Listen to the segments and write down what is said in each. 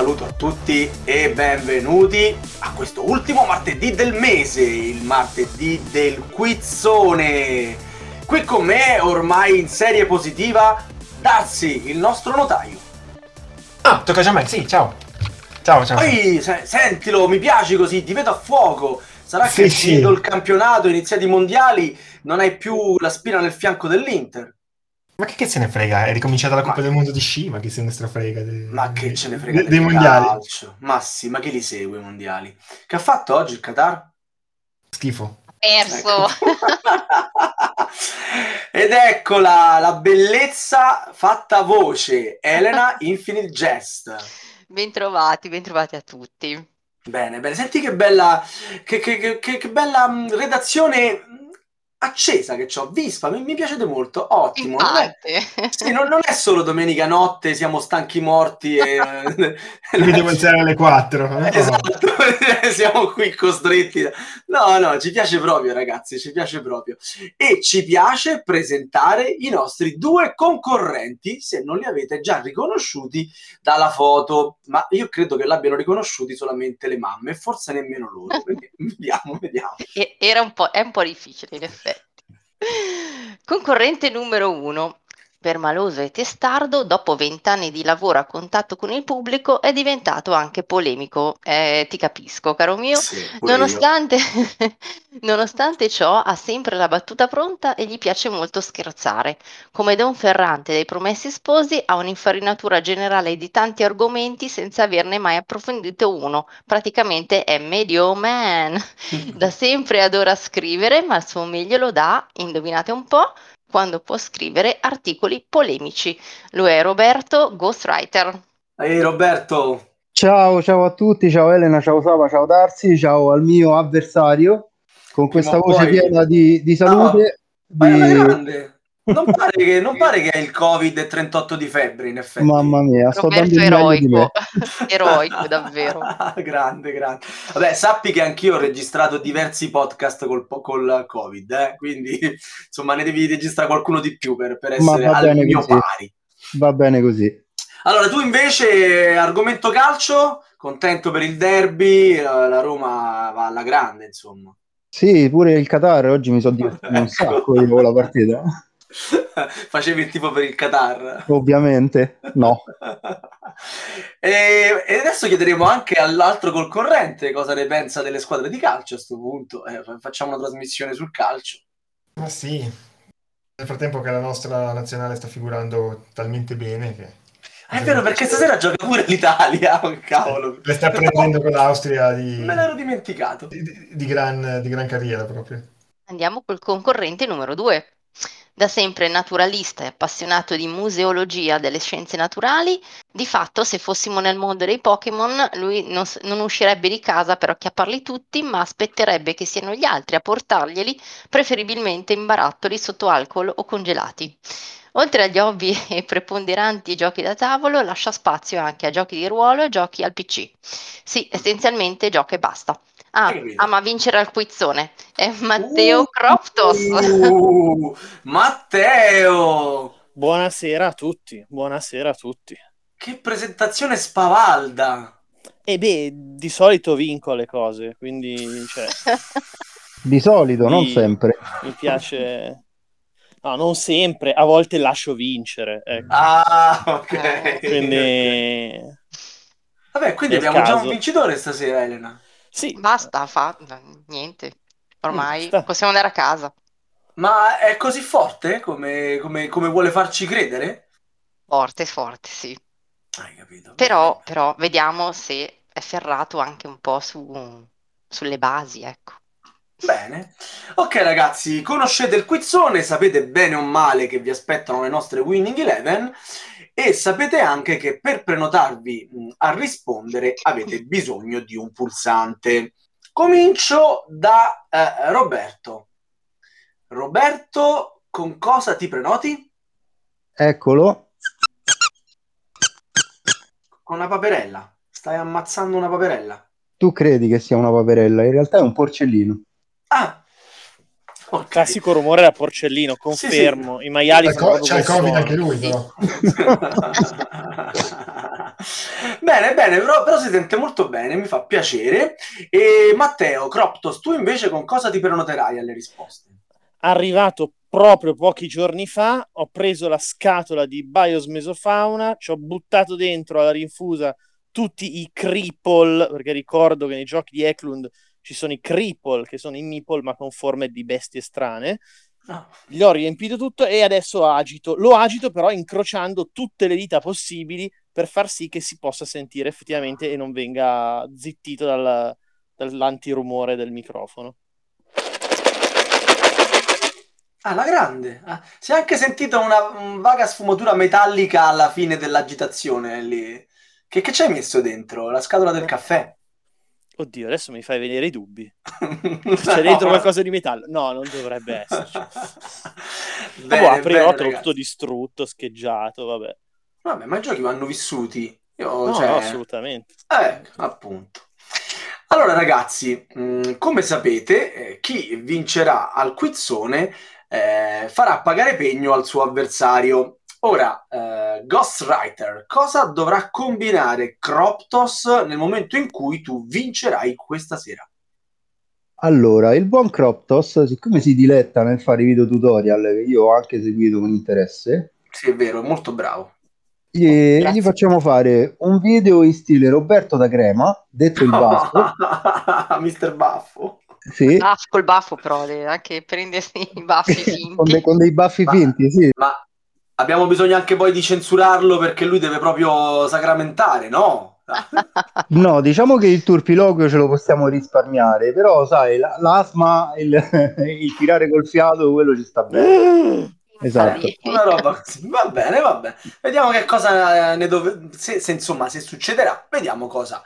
saluto a tutti e benvenuti a questo ultimo martedì del mese, il martedì del quizzone. Qui con me, ormai in serie positiva, Darsi, il nostro notaio. Ah, tocca già a me, sì, ciao. Ciao, ciao. Poi, se- sentilo, mi piaci così, ti vedo a fuoco. Sarà Sì, che sì. finito il campionato, iniziati i mondiali, non hai più la spina nel fianco dell'Inter. Ma che, che se ne frega? È ricominciata la Coppa Ma- del Mondo di sci, ma che se ne strafrega? de- Ma che ce ne frega de- dei mondiali? calcio? Ma sì, ma chi li segue i mondiali? Che ha fatto oggi il Qatar? Schifo. Perso. Ecco. Ed eccola la bellezza fatta voce, Elena Infinite Jest. Bentrovati, bentrovati a tutti. Bene, bene, senti che bella, che, che- che- che- che bella mh, redazione accesa che ho, Vispa, mi, mi piace molto, ottimo. Non è, sì, non, non è solo domenica notte, siamo stanchi morti e... Mi devo alzare alle 4. eh? Esatto, siamo qui costretti. No, no, ci piace proprio, ragazzi, ci piace proprio. E ci piace presentare i nostri due concorrenti, se non li avete già riconosciuti dalla foto, ma io credo che l'abbiano riconosciuti solamente le mamme, forse nemmeno loro. Quindi vediamo, vediamo. E- Era un po', è un po' difficile in effetti. Concorrente numero uno. Permaloso e testardo, dopo vent'anni di lavoro a contatto con il pubblico, è diventato anche polemico. Eh, ti capisco, caro mio. Sì. Nonostante, nonostante ciò, ha sempre la battuta pronta e gli piace molto scherzare. Come Don Ferrante dei Promessi Sposi, ha un'infarinatura generale di tanti argomenti senza averne mai approfondito uno. Praticamente è medio man. Da sempre adora scrivere, ma il suo meglio lo dà, indovinate un po', quando può scrivere articoli polemici. Lo è Roberto, ghostwriter. Ehi Roberto, Ciao, ciao a tutti, ciao Elena, ciao Sava, ciao Darsi, ciao al mio avversario con questa o voce poi- piena di, di salute. ma è una di- grande. Non pare che, non pare che hai il Covid e 38 di febbre, in effetti. Mamma mia, sto Roberto dando eroico, eroico davvero. grande, grande. Vabbè, sappi che anch'io ho registrato diversi podcast col, col Covid, eh? quindi insomma ne devi registrare qualcuno di più per, per essere al mio così. pari. Va bene così. Allora, tu invece, argomento calcio, contento per il derby, la Roma va alla grande, insomma. Sì, pure il Qatar oggi mi sono divertito un sacco io con la partita. Facevi il tipo per il Qatar. Ovviamente, no. e, e adesso chiederemo anche all'altro concorrente cosa ne pensa delle squadre di calcio a questo punto. Eh, fa- facciamo una trasmissione sul calcio. Ma sì. Nel frattempo che la nostra nazionale sta figurando talmente bene che... Ah, è vero, perché stasera gioca pure l'Italia. Oh, cavolo. Le sta prendendo con l'Austria di, Me l'ero dimenticato. di, di- di gran, di gran carriera proprio. Andiamo col concorrente numero due. Da sempre naturalista e appassionato di museologia delle scienze naturali, di fatto se fossimo nel mondo dei Pokémon, lui non, non uscirebbe di casa per acchiapparli tutti, ma aspetterebbe che siano gli altri a portarglieli, preferibilmente in barattoli sotto alcol o congelati. Oltre agli ovvi e preponderanti giochi da tavolo, lascia spazio anche a giochi di ruolo e giochi al PC. Sì, essenzialmente gioca e basta. Ah, ama vincere al quizzone. È Matteo Uh, Croptos. uh, Matteo! Buonasera a tutti, buonasera a tutti. Che presentazione spavalda! E beh, di solito vinco le cose, quindi cioè, Di solito, non Sì. sempre. mi piace... No, non sempre, a volte lascio vincere. ecco. Ah, ok. Quindi Vabbè, quindi Nel abbiamo già un caso. vincitore stasera, Elena. Sì, Basta, fa niente. Ormai Basta. possiamo andare a casa. Ma è così forte come, come- come vuole farci credere? Forte, forte, sì. Hai capito? Però, però vediamo se è ferrato anche un po' su, sulle basi, ecco. Bene. Ok, ragazzi, conoscete il quizzone, sapete bene o male che vi aspettano le nostre Winning Eleven e sapete anche che per prenotarvi mh, a rispondere avete bisogno di un pulsante. Comincio da eh, Roberto. Roberto, con cosa ti prenoti? Eccolo. Con una paperella. Stai ammazzando una paperella. Tu credi che sia una paperella, in realtà è un porcellino. Ah, ok. classico rumore da porcellino, confermo. I maiali C'ha il fanno co- c'ha il Covid anche lui, però. bene, bene, però, però, si sente molto bene, mi fa piacere. E Matteo, Croptos, tu invece con cosa ti prenoterai alle risposte? Arrivato proprio pochi giorni fa, ho preso la scatola di Bios Mesofauna, ci ho buttato dentro alla rinfusa tutti i cripple, perché ricordo che nei giochi di Eklund ci sono i cripple, che sono i meeple ma con forme di bestie strane. No. Gli ho riempito tutto e adesso agito. Lo agito però incrociando tutte le dita possibili per far sì che si possa sentire effettivamente e non venga zittito dal, dall'antirumore del microfono. Alla grande. Ah, si è anche sentita una un vaga sfumatura metallica alla fine dell'agitazione lì. Che, che ci hai messo dentro? La scatola del caffè? Oddio, adesso mi fai venire i dubbi. C'è dentro qualcosa di metallo? No, non dovrebbe esserci. bene, boh, aprirò bene, tutto distrutto, scheggiato, vabbè. Vabbè, ma i giochi vanno vissuti. Io, no, cioè... no, assolutamente. Eh, appunto. Allora, ragazzi, mh, mm, come sapete, eh, chi vincerà al quizzone eh, farà pagare pegno al suo avversario. Ora, eh, Ghostwriter, cosa dovrà combinare Croptos nel momento in cui tu vincerai questa sera? Allora, il buon Croptos, siccome si diletta nel fare video tutorial, che io ho anche seguito con interesse, sì, è vero, è molto bravo. Gli, gli, facciamo fare un video in stile Roberto da Crema, detto il baffo. Mister Baffo. Sì. Baffo, col baffo però, anche prendersi i baffi finti. con, dei, con, dei, baffi ma, finti, sì. Ma abbiamo bisogno anche poi di censurarlo perché lui deve proprio sacramentare, no? no, diciamo che il turpiloquio ce lo possiamo risparmiare, però sai, l'asma, il, il tirare col fiato, quello ci sta bene. Esatto. Una roba così. Va bene, va bene. Vediamo che cosa ne dove... Se, se, insomma, se succederà, vediamo cosa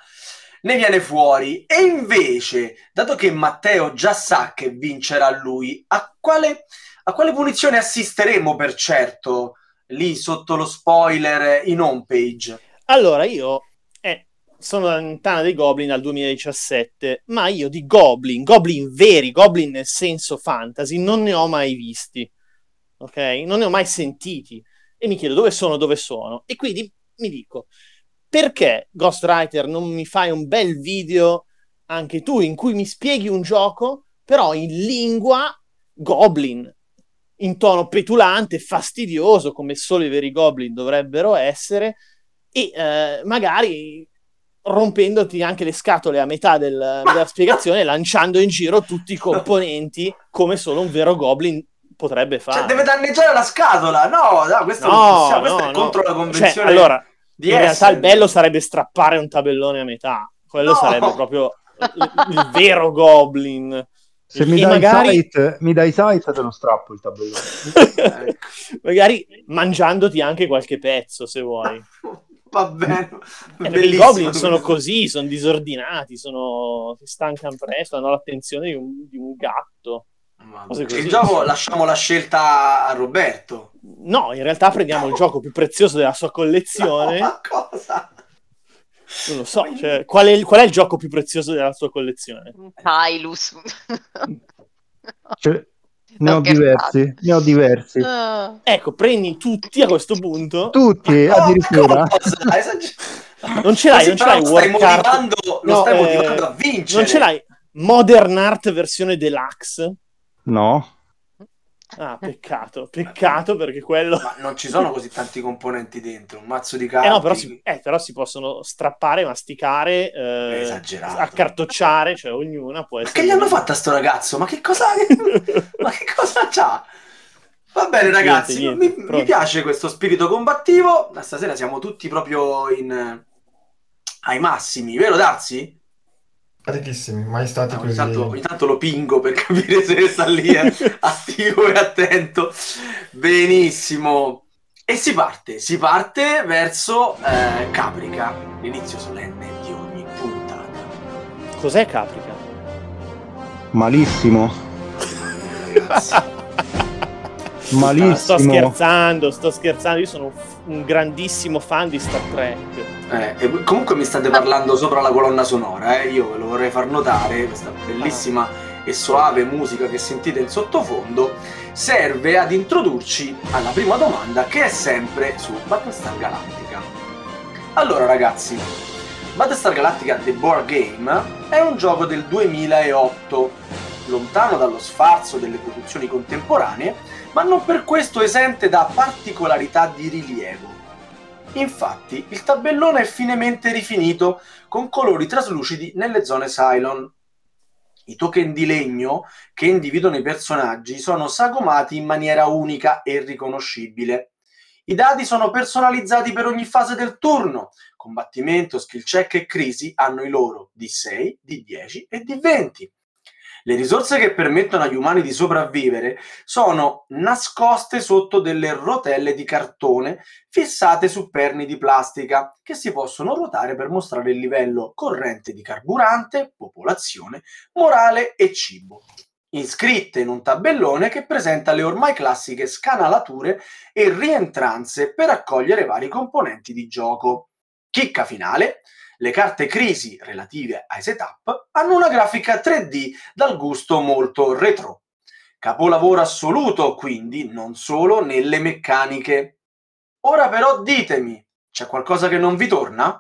ne viene fuori. E invece, dato che Matteo già sa che vincerà lui, a quale, a quale punizione assisteremo per certo lì sotto lo spoiler in home page? Allora, io eh, sono in Tana dei Goblin dal 2017, ma io di Goblin, Goblin veri, Goblin nel senso fantasy, non ne ho mai visti ok? Non ne ho mai sentiti e mi chiedo dove sono, dove sono. E quindi mi dico, perché Ghostwriter non mi fai un bel video anche tu in cui mi spieghi un gioco, però in lingua goblin, in tono petulante, fastidioso, come solo i veri goblin dovrebbero essere, e eh, magari rompendoti anche le scatole a metà del, della spiegazione, lanciando in giro tutti i componenti come solo un vero goblin potrebbe fare. Cioè, deve danneggiare la scatola. No, no questo, no, no, questo no, è contro la convenzione. Cioè, allora, in essere. realtà il bello sarebbe strappare un tabellone a metà. Quello sarebbe proprio il, il vero Goblin. Se mi dai, magari... site, mi dai site, te lo strappo il tabellone. ecco. magari mangiandoti anche qualche pezzo, se vuoi. Va bene. Eh, I goblin sono così, sono disordinati, sono... si stancano presto, hanno l'attenzione di un, di un gatto. Il gioco lasciamo la scelta a Roberto. No, in realtà prendiamo il gioco più prezioso della sua collezione. No, cosa? Non lo so, cioè, qual, è, qual, è, il gioco più prezioso della sua collezione? Tylus. Cioè, ne ho diversi, ne ho diversi. Uh. Ecco, prendi tutti a questo punto. Tutti, no, addirittura. Non ce l'hai, non ce l'hai. Stai motivando, no, lo stai eh, motivando a vincere. Non ce l'hai. Modern Art versione deluxe? No. Ah, peccato, peccato perché quello... Ma non ci sono così tanti componenti dentro, un mazzo di carti. Eh no, però si, eh, però si possono strappare, masticare, eh, Esagerato. accartocciare, cioè ognuna può essere... Ma che gli hanno fatto a sto ragazzo? Ma che cosa... Ma che cosa c'ha? Va bene ragazzi, niente, niente, mi, mi, piace questo spirito combattivo, stasera siamo tutti proprio in... ai massimi, vero Darsi? Carichissimi, mai stati no, così. Ogni tanto, ogni tanto, lo pingo per capire se sta lì eh, attivo e attento. Benissimo. E si parte, si parte verso eh, Caprica, l'inizio solenne di ogni puntata. Cos'è Caprica? Malissimo. Malissimo. Ah, sto scherzando, sto scherzando. Io sono un grandissimo fan di Star Trek. Eh, comunque mi state parlando sopra la colonna sonora, eh? io ve lo vorrei far notare, questa bellissima e soave musica che sentite in sottofondo serve ad introdurci alla prima domanda che è sempre su Battlestar Galactica. Allora ragazzi, Battlestar Galactica The Board Game è un gioco del 2008, lontano dallo sfarzo delle produzioni contemporanee, ma non per questo esente da particolarità di rilievo. Infatti, il tabellone è finemente rifinito con colori traslucidi nelle zone Cylon. I token di legno che individuano i personaggi sono sagomati in maniera unica e riconoscibile. I dadi sono personalizzati per ogni fase del turno. Combattimento, skill check e crisi hanno i loro di 6, di 10 e di 20. Le risorse che permettono agli umani di sopravvivere sono nascoste sotto delle rotelle di cartone fissate su perni di plastica che si possono ruotare per mostrare il livello corrente di carburante, popolazione, morale e cibo iscritte in un tabellone che presenta le ormai classiche scanalature e rientranze per accogliere vari componenti di gioco. Chicca finale, le carte crisi relative ai setup hanno una grafica 3D dal gusto molto retro. Capolavoro assoluto, quindi, non solo nelle meccaniche. Ora però ditemi, c'è qualcosa che non vi torna?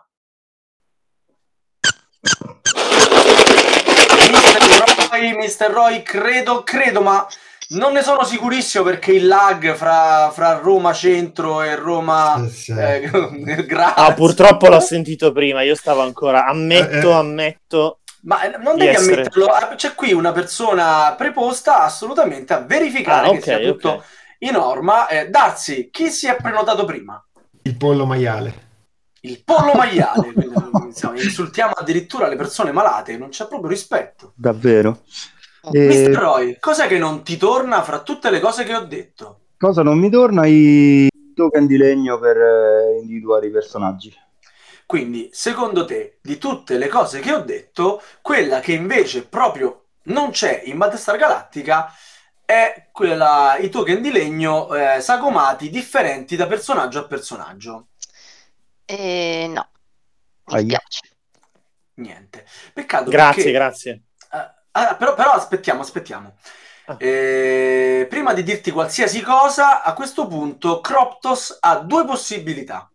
Mr. Roy, Mr. Roy, credo, credo, ma non ne sono sicurissimo perché il lag fra, fra Roma Centro e Roma Eh, sì. eh. Ah, purtroppo l'ho sentito prima, io stavo ancora. Ammetto, Eh, eh. ammetto. Ma non devi essere. ammetterlo, ah, c'è qui una persona preposta assolutamente a verificare Ah, che ok, sia tutto ok. in norma. Eh, Darsi, chi si è prenotato prima? Il pollo maiale. Il pollo maiale. Insomma, insultiamo addirittura le persone malate, non c'è proprio rispetto. Davvero. Eh, E Mr. Roy, cos'è che non ti torna fra tutte le cose che ho detto? cosa non mi torna? I token di legno per eh, individuare i personaggi. Quindi, secondo te, di tutte le cose che ho detto, quella che invece proprio non c'è in Battlestar Galactica è quella, i token di legno eh, sagomati differenti da personaggio a personaggio. eh, no, mi Aia. spiace. Niente. Peccato Grazie, perché... grazie. Ah, però, però aspettiamo, aspettiamo. Ah. Eh, prima di dirti qualsiasi cosa, a questo punto Croptos ha due possibilità.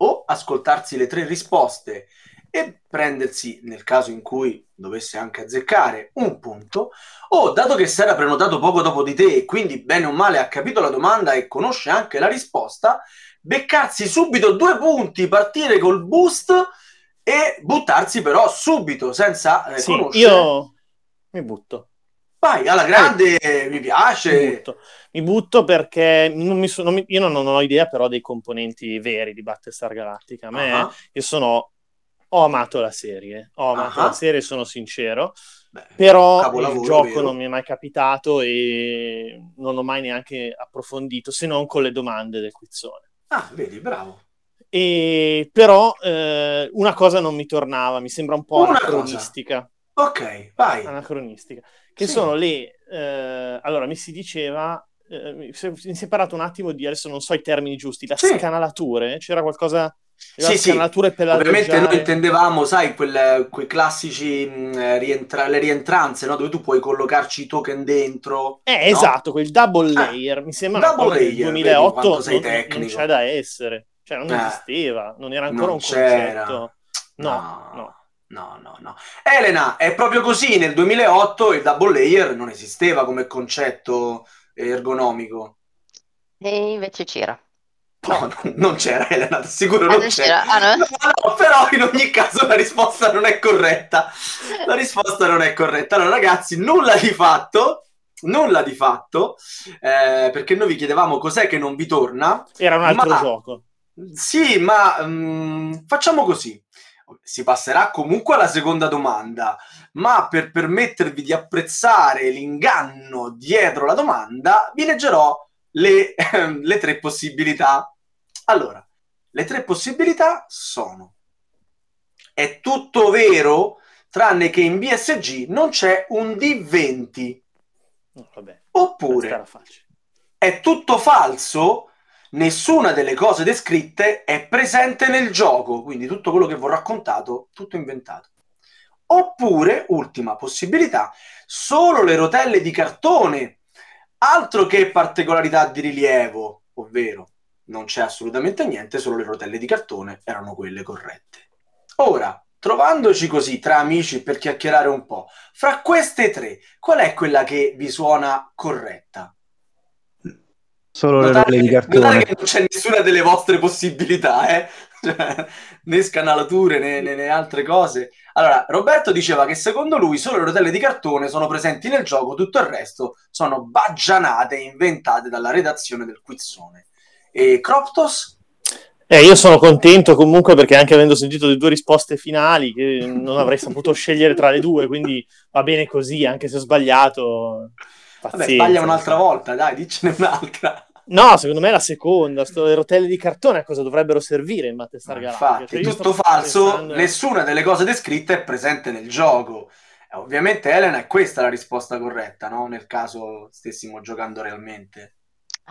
O ascoltarsi le tre risposte e prendersi, nel caso in cui dovesse anche azzeccare, un punto, o dato che si era prenotato poco dopo di te e quindi bene o male ha capito la domanda e conosce anche la risposta, beccarsi subito due punti, partire col boost e buttarsi però subito senza eh, Sì, conoscere. io mi butto. Vai, alla grande, mi Mi piace. butto. Mi butto perché non mi so- non mi- io non, non ho idea però dei componenti veri di Battlestar Galactica. A me, Ah, io sono... Ho amato la serie, ho amato Ah. la serie, sono sincero, beh, però il gioco vero. non mi è mai capitato e non l'ho mai neanche approfondito, se non con le domande del quizzone. Ah, vedi, bravo. E, però eh, una cosa non mi tornava, mi sembra un po' Una anacronistica. Ok, vai. anacronistica, che Sì. sono le... eh, allora, mi si diceva, eh, mi si è parlato un attimo di, adesso non so i termini giusti, la Sì. scanalature, c'era qualcosa... Sì, sì. Ovviamente noi intendevamo, sai, quel- quei classici mh, rientra- le rientranze, no? Dove tu puoi collocarci i token dentro. Eh, no? esatto, quel double Ah, layer, mi sembra double layer, vedi 2008 quanto sei non, non tecnico. c'è da essere, cioè non Eh, esisteva, non era ancora non un c'era. concetto. No, no. No, no, no. Elena, è proprio così, nel 2008 il double layer non esisteva come concetto ergonomico. E invece c'era. No, no, non c'era Elena, sicuro Ah, non non c'era. c'era? Ah, no? No, no, però in ogni caso la risposta non è corretta. La risposta non è corretta. Allora, ragazzi, nulla di fatto, nulla di fatto, eh, perché noi vi chiedevamo cos'è che non vi torna. Era un altro Ma- gioco. Sì, ma mm, facciamo così. Si passerà comunque alla seconda domanda, ma per permettervi di apprezzare l'inganno dietro la domanda, vi leggerò le, le tre possibilità. Allora, le tre possibilità sono: è tutto vero, tranne che in BSG non c'è un D20. No, vabbè, Oppure è tutto falso, nessuna delle cose descritte è presente nel gioco, quindi tutto quello che vi ho raccontato, tutto inventato. Oppure, ultima possibilità, solo le rotelle di cartone, altro che particolarità di rilievo, ovvero non c'è assolutamente niente, solo le rotelle di cartone erano quelle corrette. Ora, trovandoci così tra amici per chiacchierare un po', fra queste tre, qual è quella che vi suona corretta? Solo le rotelle di cartone. che non c'è nessuna delle vostre possibilità, eh? Cioè, né scanalature né, né- né altre cose. Allora, Roberto diceva che secondo lui solo le rotelle di cartone sono presenti nel gioco, tutto il resto sono baggianate inventate dalla redazione del quizzone. E Croptos? Eh, io sono contento comunque perché anche avendo sentito le due risposte finali, che non avrei saputo scegliere tra le due, quindi va bene così, anche se ho sbagliato. Vabbè, pazienza, sbaglia un'altra volta, dai, dicene un'altra. No, secondo me è la seconda. Sto, le rotelle di cartone a cosa dovrebbero servire in Battlestar Galactica? Infatti, Cioè, io tutto falso, pensando- nessuna delle cose descritte è presente nel gioco. Eh, Ovviamente, Elena, è questa la risposta corretta, no? Nel caso stessimo giocando realmente.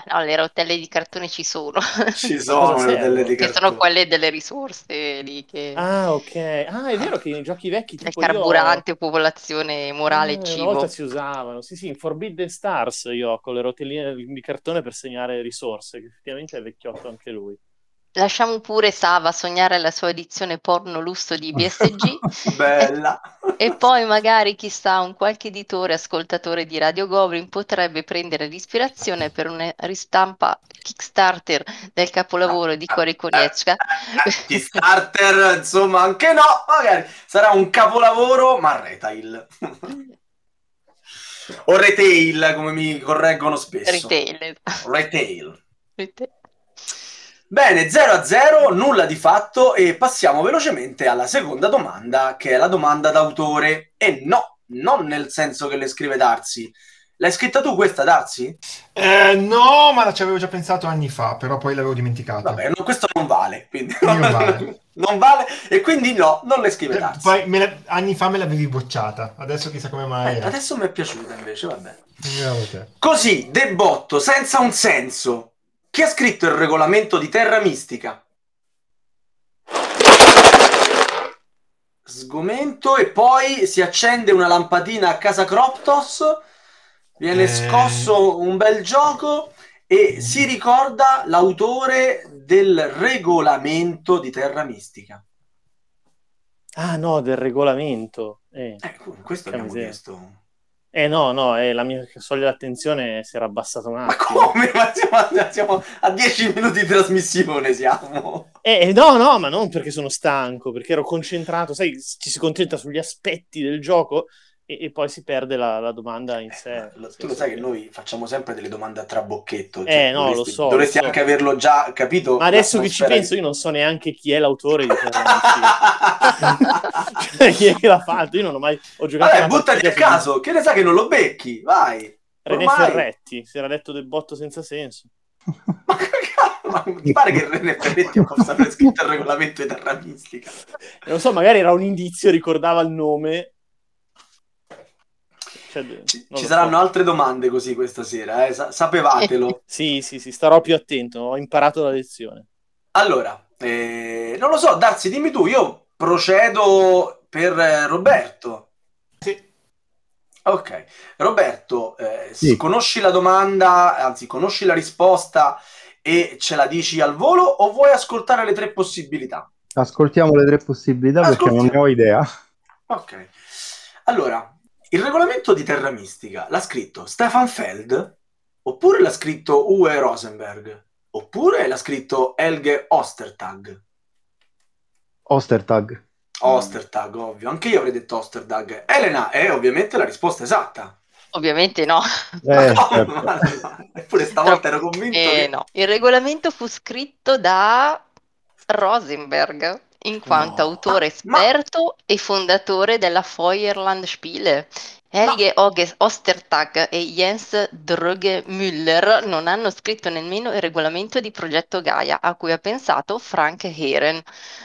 No, le rotelle di cartone ci sono, Ci sono le rotelle di che cartone. sono quelle delle risorse lì che... Ah, ok. Ah, è vero che nei giochi vecchi tipo io- carburante, popolazione morale Eh, e Una cibo. volta si usavano, sì, sì, in Forbidden Stars io ho con le rotelline di cartone per segnare risorse, che effettivamente è vecchiotto anche lui. Lasciamo pure Sava sognare la sua edizione porno lusso di BSG Bella. e poi magari chissà un qualche editore ascoltatore di Radio Goblin potrebbe prendere l'ispirazione per una ristampa Kickstarter del capolavoro di Cory Konietzka. Kickstarter, insomma, anche no, magari sarà un capolavoro, ma retail. o retail, come mi correggono spesso. Retail. Retail. Retail. Bene, 0 a 0, nulla di fatto e passiamo velocemente alla seconda domanda, che è la domanda d'autore. E no, non nel senso che le scrive Darsi. L'hai scritta tu questa, Darsi? Eh, no, ma ci avevo già pensato anni fa, però poi l'avevo dimenticato. Vabbè, no, questo non vale, quindi Non vale. non vale, e quindi no, non le scrive Eh, Darsi. Poi la- anni fa me l'avevi bocciata, adesso chissà come mai. Eh, adesso mi è piaciuta invece, vabbè. Così, debotto, senza un senso. Chi ha scritto il regolamento di Terra Mistica? Sgomento e poi si accende una lampadina a casa Croptos, viene Eh. scosso un bel gioco e si ricorda l'autore del regolamento di Terra Mistica. Ah no, del regolamento. Eh, Ecco, questo abbiamo miseria. chiesto. Eh, no, no, eh, la mia soglia d'attenzione si era abbassata un Ma attimo. come? Ma siamo, siamo a 10 minuti di trasmissione, siamo. Eh, eh, no, no, ma non perché sono stanco, perché ero concentrato, sai, ci si concentra sugli aspetti del gioco e, e poi si perde la, la domanda in sé. Eh, lo- tu lo sai che noi facciamo sempre delle domande a trabocchetto. Eh, no, lo dovresti, so, Dovresti lo so. anche averlo già capito. Ma adesso che ci penso, io non so neanche chi è l'autore di. Cioè, chi è che l'ha fatto? Io non ho mai ho giocato Vabbè, buttati a caso, che ne sa che non lo becchi, vai. René Ormai- Ferretti, si era detto del botto senza senso. Ma, mi pare che René Ferretti possa aver scritto il regolamento di Terra Mistica. Non so, magari era un indizio, ricordava il nome. Cioè, Ci, ci saranno so. altre domande così questa sera, eh, sa- sapevatelo. Sì, sì, sì, starò più attento, ho imparato la lezione. Allora, eh, non lo so, Darsi, dimmi tu, io procedo per eh, Roberto. Sì. Ok, Roberto, eh, Sì. conosci la domanda, anzi, conosci la risposta e ce la dici al volo o vuoi ascoltare le tre possibilità? Ascoltiamo le tre possibilità perché non ne Ascoltiamo. ho idea. Ok, allora, il regolamento di Terra Mistica l'ha scritto Stefan Feld oppure l'ha scritto Uwe Rosenberg oppure l'ha scritto Helge Ostertag? Ostertag. Ostertag, ovvio. Anche io avrei detto Ostertag. Elena è ovviamente la risposta esatta. Ovviamente no. Eh, certo. Eppure stavolta ero convinto Eh, che... no. Il regolamento fu scritto da Rosenberg, in quanto No. autore Ma- esperto e fondatore della Feuerland Spiele. Helge Oge- Ostertag e Jens Dröge Müller non hanno scritto nemmeno il regolamento di Progetto Gaia, a cui ha pensato Frank Heeren,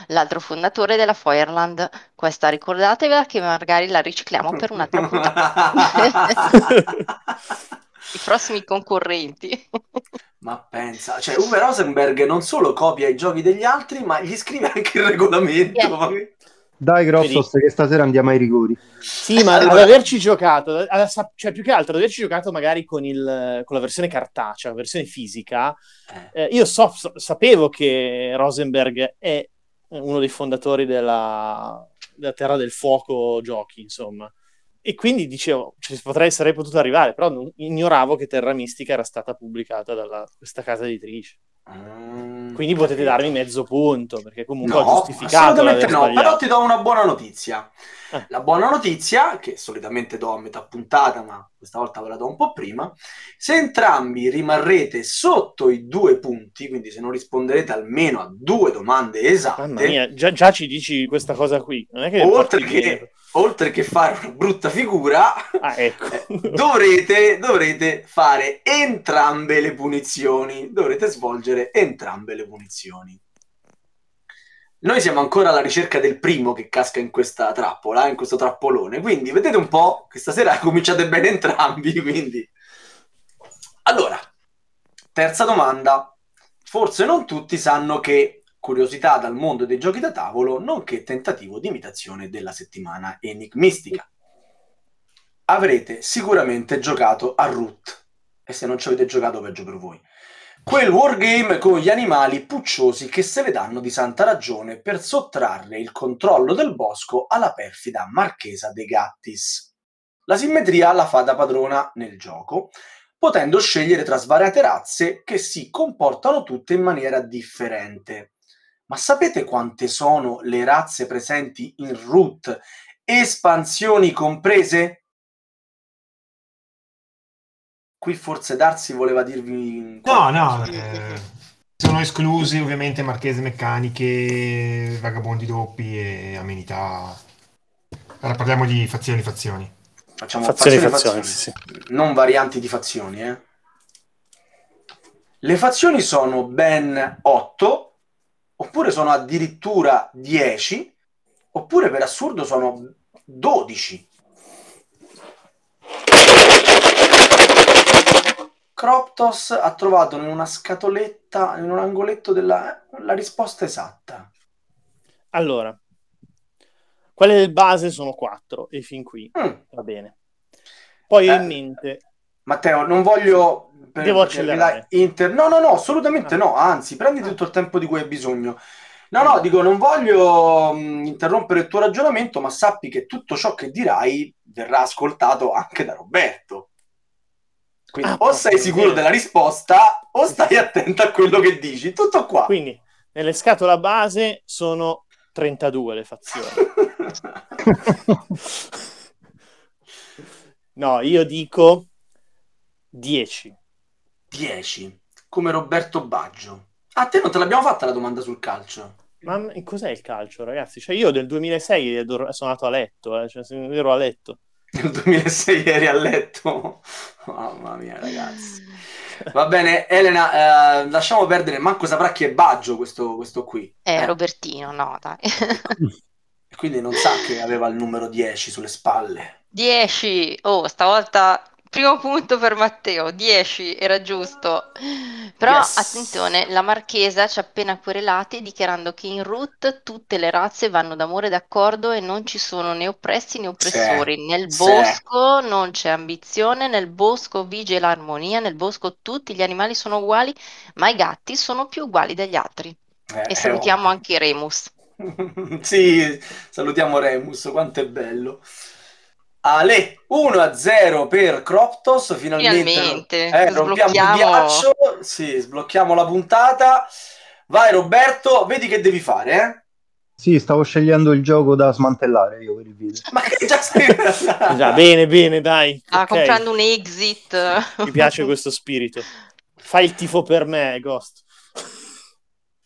l'altro fondatore della Feuerland. Questa ricordatevela che magari la ricicliamo per un'altra puntata. I prossimi concorrenti. Ma pensa, cioè Uwe Rosenberg non solo copia i giochi degli altri, ma gli scrive anche il regolamento. Yeah. Dai, Grossos, che stasera andiamo ai rigori. Sì, ma Allora- ad averci giocato, ad- ad- cioè più che altro ad averci giocato magari con, il, con la versione cartacea, la versione fisica, Eh. eh, io so- so- sapevo che Rosenberg è uno dei fondatori della, della Terra del Fuoco giochi, insomma. E quindi dicevo, ci potrei, sarei potuto arrivare, però non- ignoravo che Terra Mistica era stata pubblicata da questa casa editrice. Mm, Quindi potete capito. darmi mezzo punto, perché comunque ho No, giustificato assolutamente no, sbagliato. però ti do una buona notizia. Eh. La buona notizia, che solitamente do a metà puntata, ma questa volta ve la do un po' prima, se entrambi rimarrete sotto i due punti, quindi se non risponderete almeno a due domande esatte, Mamma mia, già, già ci dici questa cosa qui. Non è che oltre, dietro. Oltre che fare una brutta figura, Ah, ecco. eh, dovrete, dovrete fare entrambe le punizioni, dovrete svolgere entrambe le punizioni. Noi siamo ancora alla ricerca del primo che casca in questa trappola, in questo trappolone, quindi vedete un po' che stasera cominciate bene entrambi, quindi... Allora, terza domanda. Forse non tutti sanno che curiosità dal mondo dei giochi da tavolo, nonché tentativo di imitazione della settimana enigmistica. Avrete sicuramente giocato a Root, e se non ci avete giocato peggio per voi. Quel wargame con gli animali pucciosi che se ne danno di santa ragione per sottrarre il controllo del bosco alla perfida Marchesa de Gattis. La simmetria la fa da padrona nel gioco, potendo scegliere tra svariate razze che si comportano tutte in maniera differente. Ma sapete quante sono le razze presenti in Root, espansioni comprese? Qui forse Darsi voleva dirvi... No, no, eh, sono esclusi ovviamente marchese meccaniche, vagabondi doppi e amenità. Ora parliamo di fazioni, fazioni. Facciamo Fazioni, fazioni, fazioni, sì, non varianti di fazioni. Eh. Le fazioni sono ben 8, oppure sono addirittura 10, oppure per assurdo sono 12. Croptos ha trovato in una scatoletta, in un angoletto della la risposta esatta. Allora, quelle del base sono quattro e fin qui Mm. va bene. Poi Eh, in mente, Matteo, non voglio... per- Devo accelerare. Inter... No, no, no, assolutamente Ah. no, anzi, prendi Ah. tutto il tempo di cui hai bisogno. No, no, dico, non voglio mh, interrompere il tuo ragionamento, ma sappi che tutto ciò che dirai verrà ascoltato anche da Roberto. Quindi Ah, o sei sicuro miseria. della risposta o stai attento a quello che dici. Tutto qua. quindi nelle scatole base sono 32 le fazioni. No, io dico 10. 10, come Roberto Baggio. A te non te l'abbiamo fatta la domanda sul calcio? Ma cos'è il calcio, ragazzi? Cioè, io del 2006 dor- sono andato a letto, eh, cioè, ero a letto. Nel 2006 eri a letto. Mamma mia, ragazzi. Va bene, Elena, eh, lasciamo perdere. Manco saprà chi è Baggio questo, questo qui. Eh, Eh, Robertino, no, dai. e quindi non sa che aveva il numero 10 sulle spalle. 10. Oh, stavolta primo punto per Matteo, 10 era giusto. Però Yes. attenzione, la Marchesa ci ha appena querelati dichiarando che in Root tutte le razze vanno d'amore d'accordo e non ci sono né oppressi né oppressori. Nel sì. bosco non c'è ambizione, nel bosco vige l'armonia, nel bosco tutti gli animali sono uguali, ma i gatti sono più uguali degli altri. Eh, E salutiamo ovvio. anche Remus. sì, salutiamo Remus, quanto è bello. Ale, 1-0 per Croptos, finalmente, Finalmente, eh, rompiamo il ghiaccio, sì, sblocchiamo la puntata. Vai Roberto, vedi che devi fare, eh? Sì, stavo scegliendo il gioco da smantellare io per il video. Ma che già sei... Già, bene, bene, dai. Ah, ok. comprando un exit. Mi piace questo spirito. Fai il tifo per me, Ghost.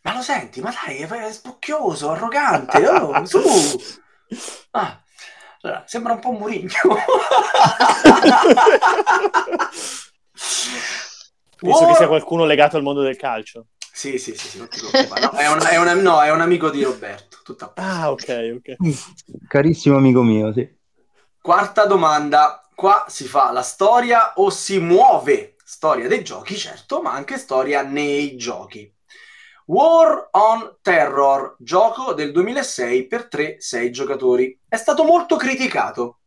Ma lo senti, ma dai, è spocchioso, arrogante, oh, su. Ah, allora, sembra un po' Murigno. Penso che sia qualcuno legato al mondo del calcio. Sì, sì, sì, sì, non ti preoccupare. No, è, un, è un- no, è un amico di Roberto. Tutto a posto. Ah, ok, ok. Carissimo amico mio, sì. Quarta domanda. Qua si fa la storia o si muove? Storia dei giochi, certo, ma anche storia nei giochi. War on Terror, gioco del 2006 per 3-6 giocatori. È stato molto criticato,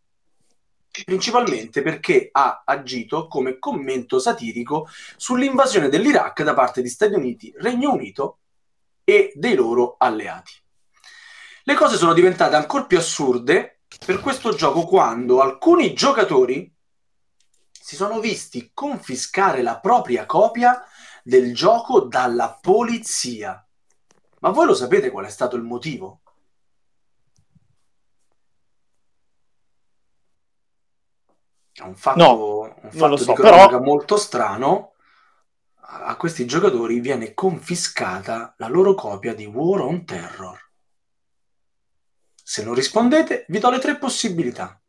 principalmente perché ha agito come commento satirico sull'invasione dell'Iraq da parte di Stati Uniti, Regno Unito e dei loro alleati. Le cose sono diventate ancora più assurde per questo gioco quando alcuni giocatori si sono visti confiscare la propria copia del gioco dalla polizia. Ma voi lo sapete qual è stato il motivo? È un fatto, No, un fatto so, di cronaca però- molto strano. A questi giocatori viene confiscata la loro copia di War on Terror. Se non rispondete, vi do le tre possibilità.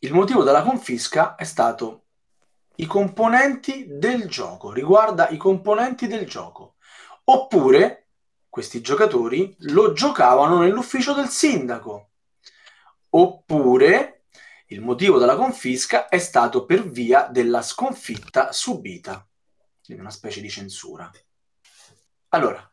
Il motivo della confisca è stato i componenti del gioco, riguarda i componenti del gioco. Oppure questi giocatori lo giocavano nell'ufficio del sindaco. Oppure il motivo della confisca è stato per via della sconfitta subita, quindi una specie di censura. Allora,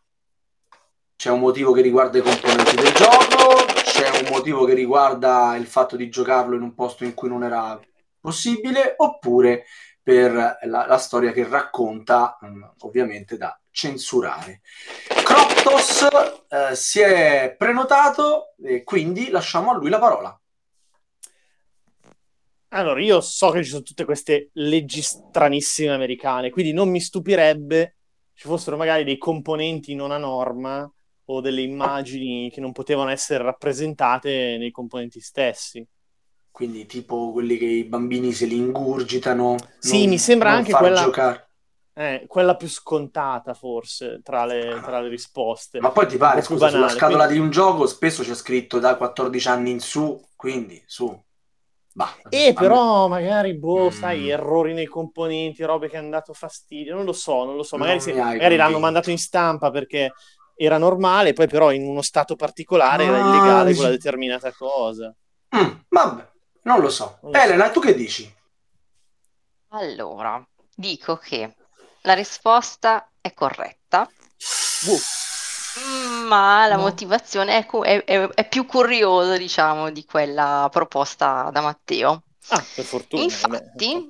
c'è un motivo che riguarda i componenti del gioco, c'è un motivo che riguarda il fatto di giocarlo in un posto in cui non era possibile, oppure per la, la storia che racconta, mh, ovviamente da censurare. Croptos eh, si è prenotato e quindi lasciamo a lui la parola. Allora, io so che ci sono tutte queste leggi stranissime americane, quindi non mi stupirebbe ci fossero magari dei componenti non a norma o delle immagini che non potevano essere rappresentate nei componenti stessi. Quindi tipo quelli che i bambini se li ingurgitano. Sì, non- mi sembra anche quella-. Eh, quella più scontata forse tra le, tra le risposte. Ma poi ti pare, scusa, sulla banale, scatola quindi- di un gioco spesso c'è scritto da 14 anni in su, quindi su. Bah, E a però magari, boh, Mm. sai, errori nei componenti, robe che hanno dato fastidio, non lo so, non lo so. Magari, se- magari l'hanno mandato in stampa perché era normale, poi però in uno stato particolare era Ah, illegale dici- quella determinata cosa. me- Mm, vabbè, non lo so. Non lo so. Elena, tu che dici? Allora, dico che la risposta è corretta, ma la No. motivazione è, cu- è- è- è più curiosa, diciamo, di quella proposta da Matteo. Ah, per fortuna. vabbè. Infatti,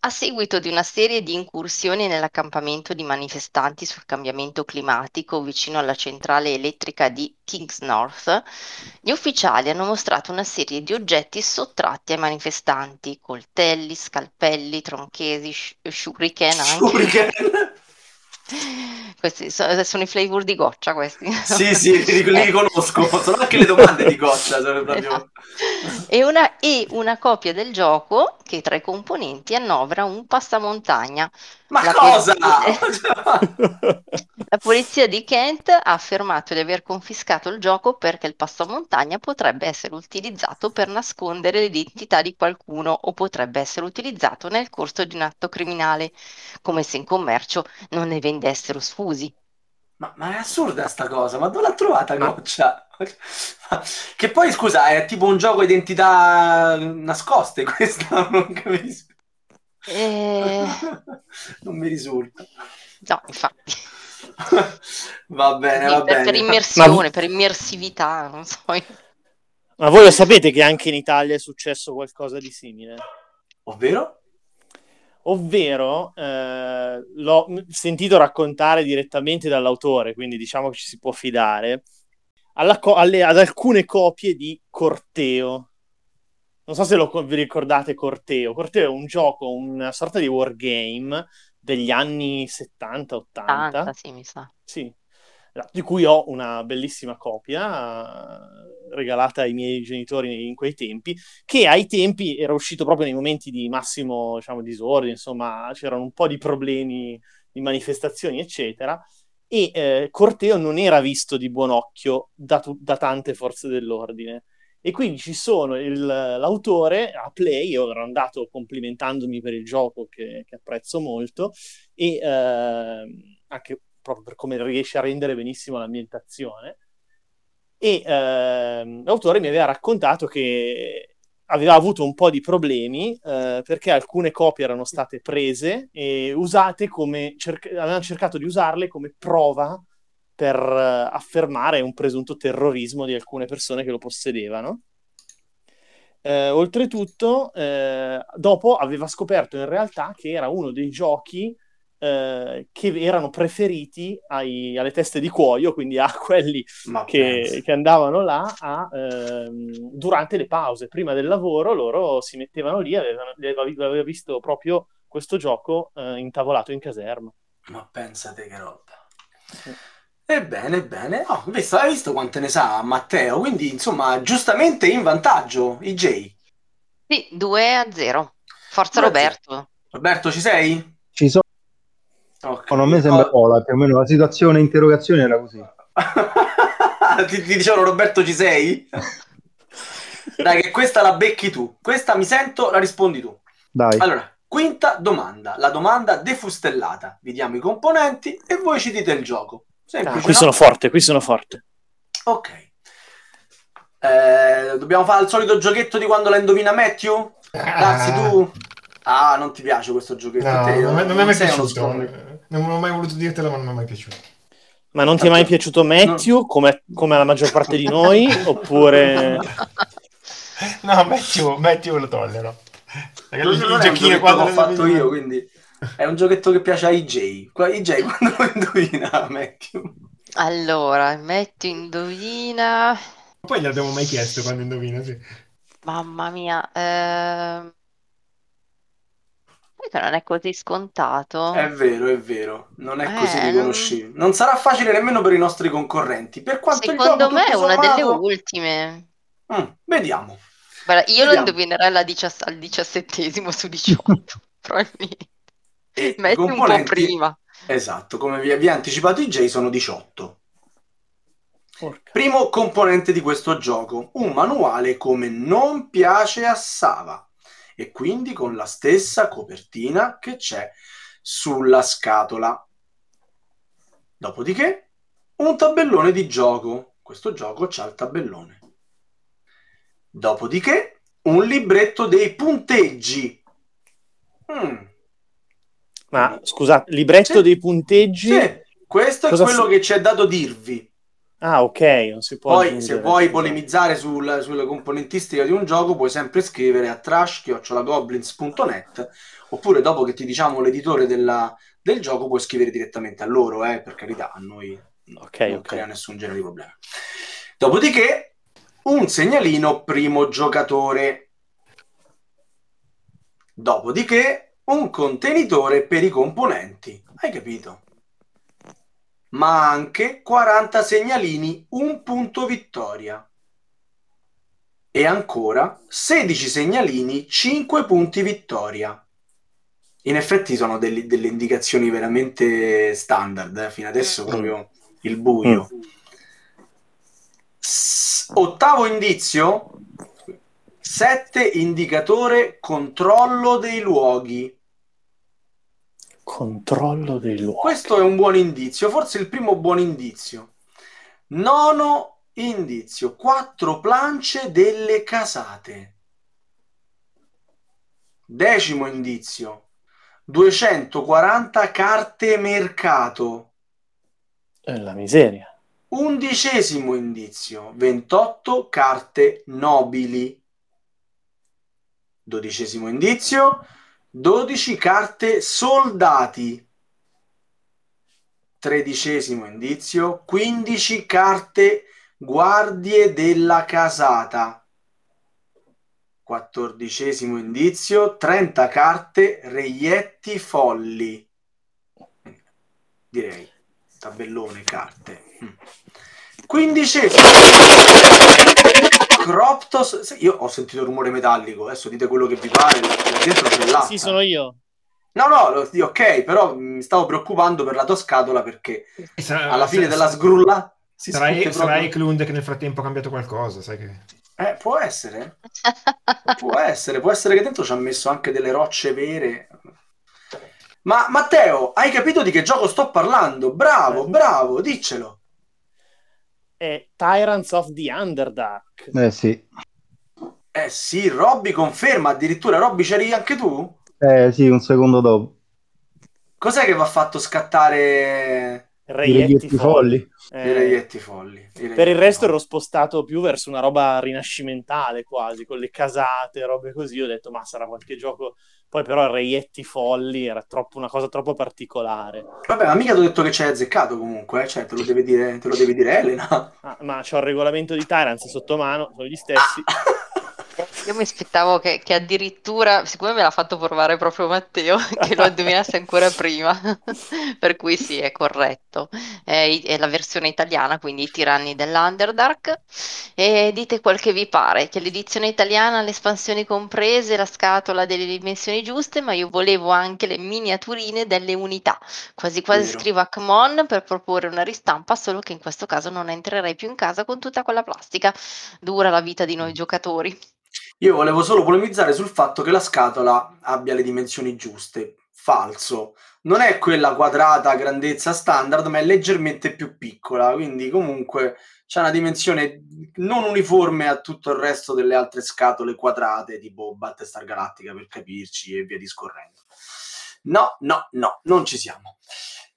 a seguito di una serie di incursioni nell'accampamento di manifestanti sul cambiamento climatico vicino alla centrale elettrica di Kings North, gli ufficiali hanno mostrato una serie di oggetti sottratti ai manifestanti, coltelli, scalpelli, tronchesi, sh- shuriken anche. Shuriken. Questi so- sono i flavor di goccia questi. sì, sì, li, li riconosco. Sono anche le domande di Goccia. proprio- E una, e una copia del gioco che tra i componenti annovera un passamontagna. Ma La cosa? La polizia di Kent ha affermato di aver confiscato il gioco perché il passamontagna potrebbe essere utilizzato per nascondere l'identità di qualcuno o potrebbe essere utilizzato nel corso di un atto criminale, come se in commercio non ne vendessero sfusi. Ma, ma è assurda sta cosa, ma dove l'ha trovata Goccia? Che poi, scusa, è tipo un gioco identità nascoste questa, non capisco. Eh, Non mi risulta. no, infatti, Va bene, Sì, va per, per bene. immersione, per immersività, non so. Ma voi lo sapete che anche in Italia è successo qualcosa di simile? Ovvero? Ovvero, eh, l'ho sentito raccontare direttamente dall'autore, quindi diciamo che ci si può fidare, alla co- alle- ad alcune copie di Corteo. Non so se lo, vi ricordate Corteo. Corteo è un gioco, una sorta di wargame degli anni 70-80. Tanta, sì, mi sa. Sì, di cui ho una bellissima copia eh, regalata ai miei genitori in quei tempi, che ai tempi era uscito proprio nei momenti di massimo, diciamo, disordine, insomma, c'erano un po' di problemi di manifestazioni, eccetera, e eh, Corteo non era visto di buon occhio da, tu- da tante forze dell'ordine. E quindi ci sono il- l'autore a Play, io ero andato complimentandomi per il gioco che, che apprezzo molto, e ehm, anche proprio per come riesce a rendere benissimo l'ambientazione. E ehm, l'autore mi aveva raccontato che aveva avuto un po' di problemi eh, perché alcune copie erano state prese e usate come cerc- avevano cercato di usarle come prova per eh, affermare un presunto terrorismo di alcune persone che lo possedevano. Eh, oltretutto, eh, dopo aveva scoperto in realtà che era uno dei giochi eh, che erano preferiti ai, alle teste di cuoio, quindi a quelli che, che, andavano là a, ehm, durante le pause. Prima del lavoro loro si mettevano lì, avevano, aveva visto proprio questo gioco eh, intavolato in caserma. Ma pensate che roba. Ebbene, ebbene, oh, visto, hai visto quante ne sa Matteo? Quindi, insomma, giustamente in vantaggio, IJ. Sì, 2 a 0. Forza Roberto. Roberto, ci sei? Ci sono. Okay. No, a me sembra oh. Pola, più o meno la situazione interrogazione era così. ti, ti dicevano Roberto ci sei? Dai, che questa la becchi tu. Questa mi sento, la rispondi tu. Dai. Allora, quinta domanda. La domanda defustellata. Vi diamo i componenti e voi ci dite il gioco. Semplice, ah, qui no? sono forte, qui sono forte. Ok. Eh, dobbiamo fare il solito giochetto di quando la indovina Matthew? Grazie, tu... Ah, non ti piace questo giochetto? No, te, non, non, mi è mai piaciuto. Non ho mai voluto dirtelo, ma non mi è mai piaciuto. Ma non ti è mai piaciuto Matthew, no. come, come la maggior parte di noi? oppure... No, Matthew, Matthew lo tollero. Non, il non giochino quando l'ho fatto io, quindi... È un giochetto che piace a IJ. IJ quando lo indovina, Matthew. Allora, Matthew indovina. Poi gliel'abbiamo mai chiesto quando indovina, sì. Mamma mia. Eh... Che non è così scontato. È vero, è vero. Non è eh, così riconoscibile. Non... non sarà facile nemmeno per i nostri concorrenti. Per quanto Secondo me è una sommato... delle ultime. Mm, vediamo. Guarda, io vediamo. lo indovinerei diciass- al diciassettesimo su 18, probabilmente. E Metti un po' prima. Esatto, come vi, vi ha anticipato i J sono 18. Porca. Primo componente di questo gioco, un manuale come non piace a Sava e quindi con la stessa copertina che c'è sulla scatola. Dopodiché, un tabellone di gioco. Questo gioco c'ha il tabellone. Dopodiché, un libretto dei punteggi. Hmm, ma scusate, libretto sì. dei punteggi. Sì. Questo è quello f- che ci è dato dirvi. Ah, ok. Non si può Poi, se vuoi polemizzare sul, sulla componentistica di un gioco, puoi sempre scrivere a trash.goblins.net oppure dopo che ti diciamo l'editore della, del gioco, puoi scrivere direttamente a loro, eh, per carità, a noi okay, non okay. crea nessun genere di problema. Dopodiché, un segnalino primo giocatore. Dopodiché, un contenitore per i componenti. Hai capito? Ma anche 40 segnalini, un punto vittoria. E ancora 16 segnalini, 5 punti vittoria. In effetti sono delle, delle indicazioni veramente standard, eh? fino adesso mm. proprio il buio. Mm. S- ottavo indizio, 7 indicatore controllo dei luoghi. Controllo dei luoghi. Questo è un buon indizio, forse il primo buon indizio. Nono indizio, quattro plance delle casate. Decimo indizio, 240 carte mercato. È la miseria. Undicesimo indizio, 28 carte nobili. Dodicesimo indizio, 12 carte soldati. Tredicesimo indizio, 15 carte guardie della casata. Quattordicesimo indizio, 30 carte reietti folli. Direi, tabellone carte. Mm. Quindicesimo Croptos. Io ho sentito il rumore metallico. Adesso dite quello che vi pare. Dentro c'è l'acqua. Sì, sono io. No, no, ok, però mi stavo preoccupando per la tua scatola perché sarà, alla fine sarà, della sgrulla si sarà, proprio... sarà Eklund che nel frattempo ha cambiato qualcosa, sai che... Eh, può essere. può essere, può essere che dentro ci ha messo anche delle rocce vere. Ma Matteo, hai capito di che gioco sto parlando? Bravo, eh. bravo, diccelo è Tyrants of the Underdark. Eh sì. Eh sì, Robby conferma, addirittura Robby c'eri anche tu? Eh sì, un secondo dopo. Cos'è che va fatto scattare I Reietti reietti folli. folli. Eh, I reietti folli. i per il reietti resto folli. ero spostato più verso una roba rinascimentale quasi, con le casate, robe così. Ho detto, ma sarà qualche gioco. Poi però Reietti folli era troppo, una cosa troppo particolare. Vabbè, ma mica ti ho detto che c'hai azzeccato comunque, eh? cioè te lo deve dire, te lo deve dire Elena. Ah, ma c'ho il regolamento di Tyrants sotto mano, sono gli stessi. Io mi aspettavo che, che addirittura, siccome me l'ha fatto provare proprio Matteo, che lo indovinasse ancora prima, per cui sì, è corretto. È, è la versione italiana, quindi i tiranni dell'Underdark. E dite quel che vi pare, che l'edizione italiana le espansioni comprese, la scatola delle dimensioni giuste, ma io volevo anche le miniaturine delle unità. Quasi quasi Vero. scrivo a Kmon per proporre una ristampa, solo che in questo caso non entrerei più in casa con tutta quella plastica. Dura la vita di noi giocatori. Io volevo solo polemizzare sul fatto che la scatola abbia le dimensioni giuste. Falso. Non è quella quadrata grandezza standard, ma è leggermente più piccola, quindi comunque c'è una dimensione non uniforme a tutto il resto delle altre scatole quadrate, tipo Battlestar Galactica per capirci e via discorrendo. No, no, no, non ci siamo.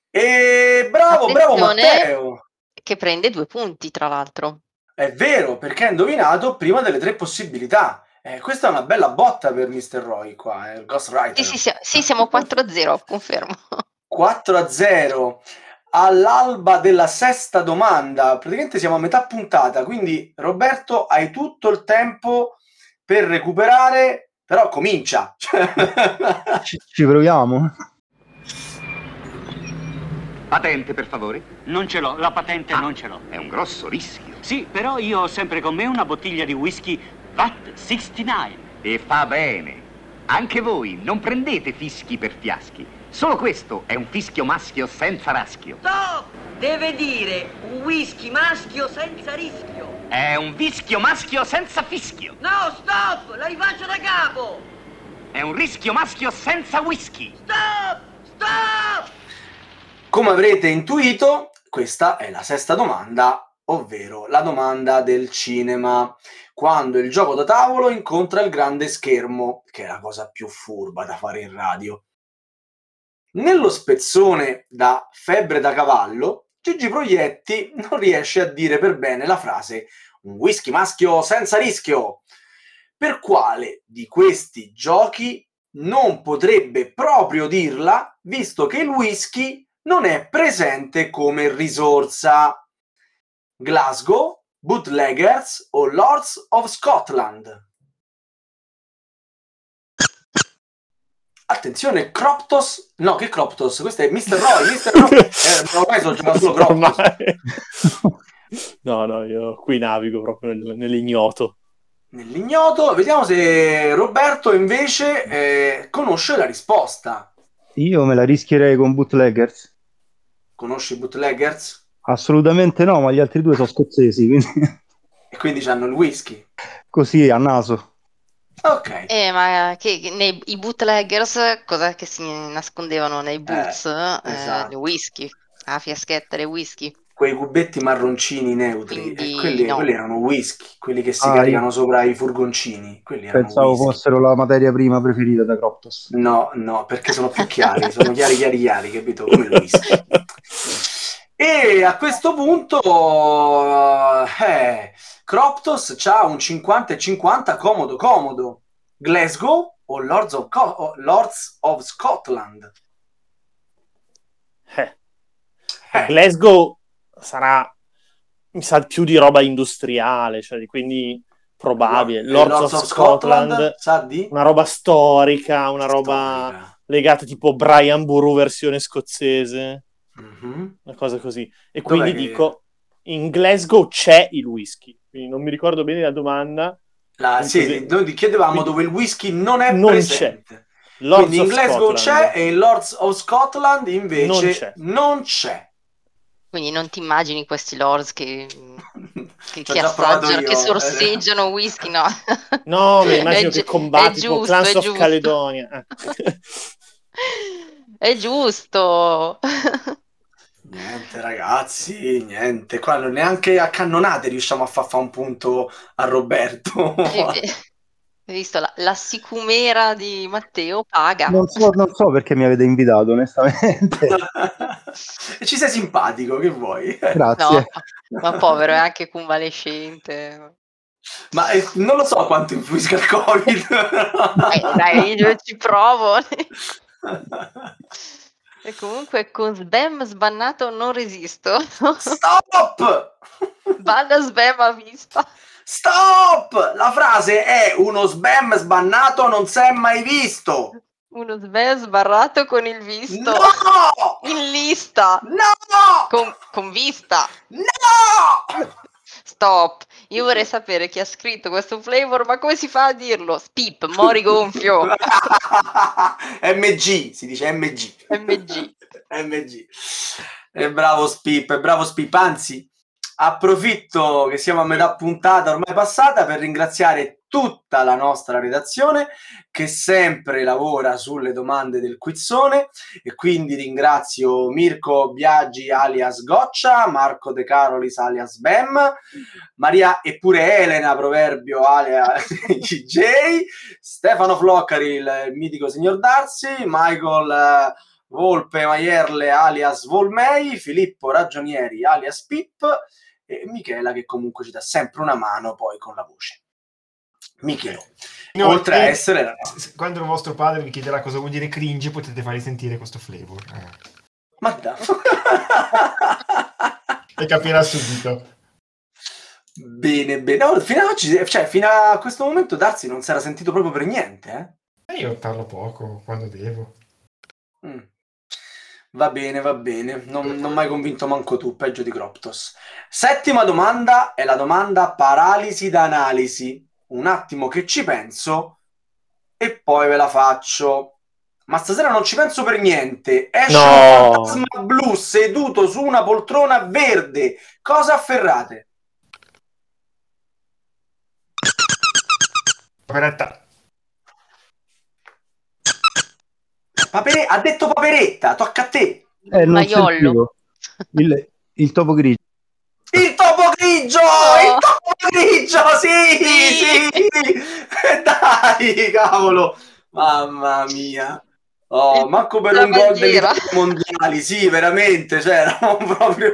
E bravo, bravo Attenzione. Matteo. che prende due punti, tra l'altro. È vero, perché ha indovinato prima delle tre possibilità. Eh, questa è una bella botta per Mr. Roy qua, eh, il Ghostwriter. Sì, sì, sì, sì, siamo 4-0, confermo. 4 a 0 all'alba della sesta domanda. Praticamente siamo a metà puntata, quindi Roberto hai tutto il tempo per recuperare, però comincia. Ci, ci proviamo? Patente, per favore. Non ce l'ho, la patente non ce l'ho. È un grosso rischio. Sì, però io ho sempre con me una bottiglia di whisky VAT 69. E fa bene. Anche voi non prendete fischi per fiaschi. Solo questo è un fischio maschio senza raschio. Stop! Deve dire un whisky maschio senza rischio. È un vischio maschio senza fischio. No, stop! La rifaccio da capo! È un rischio maschio senza whisky. Stop! Stop! Come avrete intuito, questa è la sesta domanda, ovvero la domanda del cinema. Quando il gioco da tavolo incontra il grande schermo, che è la cosa più furba da fare in radio. Nello spezzone da Febbre da cavallo, Gigi Proietti non riesce a dire per bene la frase un whisky maschio senza rischio. Per quale di questi giochi non potrebbe proprio dirla, visto che il whisky non è presente come risorsa. Glasgow, Bootleggers o Lords of Scotland? Attenzione, Croptos. No, che Croptos? Questo è Mr. Roy. Mr. Roy. Eh, ormai sono giocato solo Croptos. No, no, io qui navigo proprio nel- nell'ignoto. Nell'ignoto, vediamo se Roberto invece eh, conosce la risposta. Io me la rischierei con Bootleggers. Conosci i Bootleggers? Assolutamente no, ma gli altri due sono scozzesi, quindi E quindi hanno il whisky. così a naso. Ok. Eh, ma che, che nei, i bootleggers, cosa che si nascondevano nei boots? Eh, esatto. le whisky, la fiaschetta, le whisky. Quei cubetti marroncini neutri, Quindi eh, quelli, no. quelli erano whisky, quelli che si Ah, caricano io- sopra i furgoncini. Pensavo fossero la materia prima preferita da Croptos. No, no, perché sono più chiari, sono chiari, chiari, chiari, capito? Come il whisky. E a questo punto, eh, Croptos c'ha un 50 e 50 comodo, comodo. Glasgow o Lords of, Co- Lords of Scotland? Eh, Eh, Glasgow sarà, mi sa, più di roba industriale, cioè, quindi probabile. e Lords, of, Scotland, sa di? una roba storica, una roba Storica. legata tipo Brian Buru versione scozzese, Mhm. una cosa così. E Dov'è quindi che- dico, in Glasgow c'è il whisky, quindi non mi ricordo bene la domanda. La- sì, così- noi chiedevamo quindi dove il whisky non è non presente. Lords Quindi in Glasgow Scotland. c'è e in Lords of Scotland invece Non c'è. non c'è. Quindi non ti immagini questi lords che, che, che assaggiano, che eh. sorseggiano whisky, no. No, mi immagino È che gi- tipo giusto, Clans of giusto. Caledonia. È giusto. Niente ragazzi, niente. Qua neanche a cannonate riusciamo a far fa un punto a Roberto. Hai visto la, la sicumera di Matteo paga. Non so, non so perché mi avete invitato, onestamente. E ci sei simpatico, che vuoi? Grazie. No, ma povero, è anche convalescente. Ma eh, non lo so quanto influisca il Covid. Eh, dai, io ci provo. E comunque con Sbam sbannato non resisto. Stop! Balla Sbam a vista. Stop! La frase è uno spam sbannato non si è mai visto. Uno Sbam sbarrato con il visto. No! In lista. No! Con, con vista. No! Stop. Io vorrei sapere chi ha scritto questo flavor, ma come si fa a dirlo? Spip, mori gonfio. MG, si dice MG. MG. MG. E bravo Spip, e bravo Spip. Anzi, approfitto che siamo a metà puntata ormai passata per ringraziare tutta la nostra redazione che sempre lavora sulle domande del quizzone e quindi ringrazio Mirko Biagi alias Goccia, Marco De Carolis alias Bem, Maria e pure Elena Proverbio alias DJ, Stefano Floccari il mitico signor Darsi, Michael eh, Volpe Maierle alias Volmei, Filippo Ragionieri alias Pip e Michela che comunque ci dà sempre una mano poi con la voce. Michelo, No, oltre a eh, essere Quando vostro padre vi chiederà cosa vuol dire cringe, potete fargli sentire questo flavor. eh. Ma da- E capirà subito. bene, bene. No, fino, ad oggi, cioè, fino a questo momento Darsi non si era sentito proprio per niente. E io parlo poco quando devo. Eh? Mm. Va bene, va bene. Non, non mai convinto manco tu, peggio di Croptos. Settima domanda è la domanda paralisi da analisi. Un attimo che ci penso e poi ve la faccio. Ma stasera non ci penso per niente. Esce No. un fantasma blu seduto su una poltrona verde. Cosa afferrate? Poveretta. Papere- ha detto paperetta, tocca a te. Eh, non Maiollo. Il, il topo grigio. Grigio! Oh. Il topo grigio! Sì, sì! Dai, cavolo! Mamma mia! Oh, Il- manco per la un gol bandiera. mondiali, sì, veramente, cioè, eravamo proprio...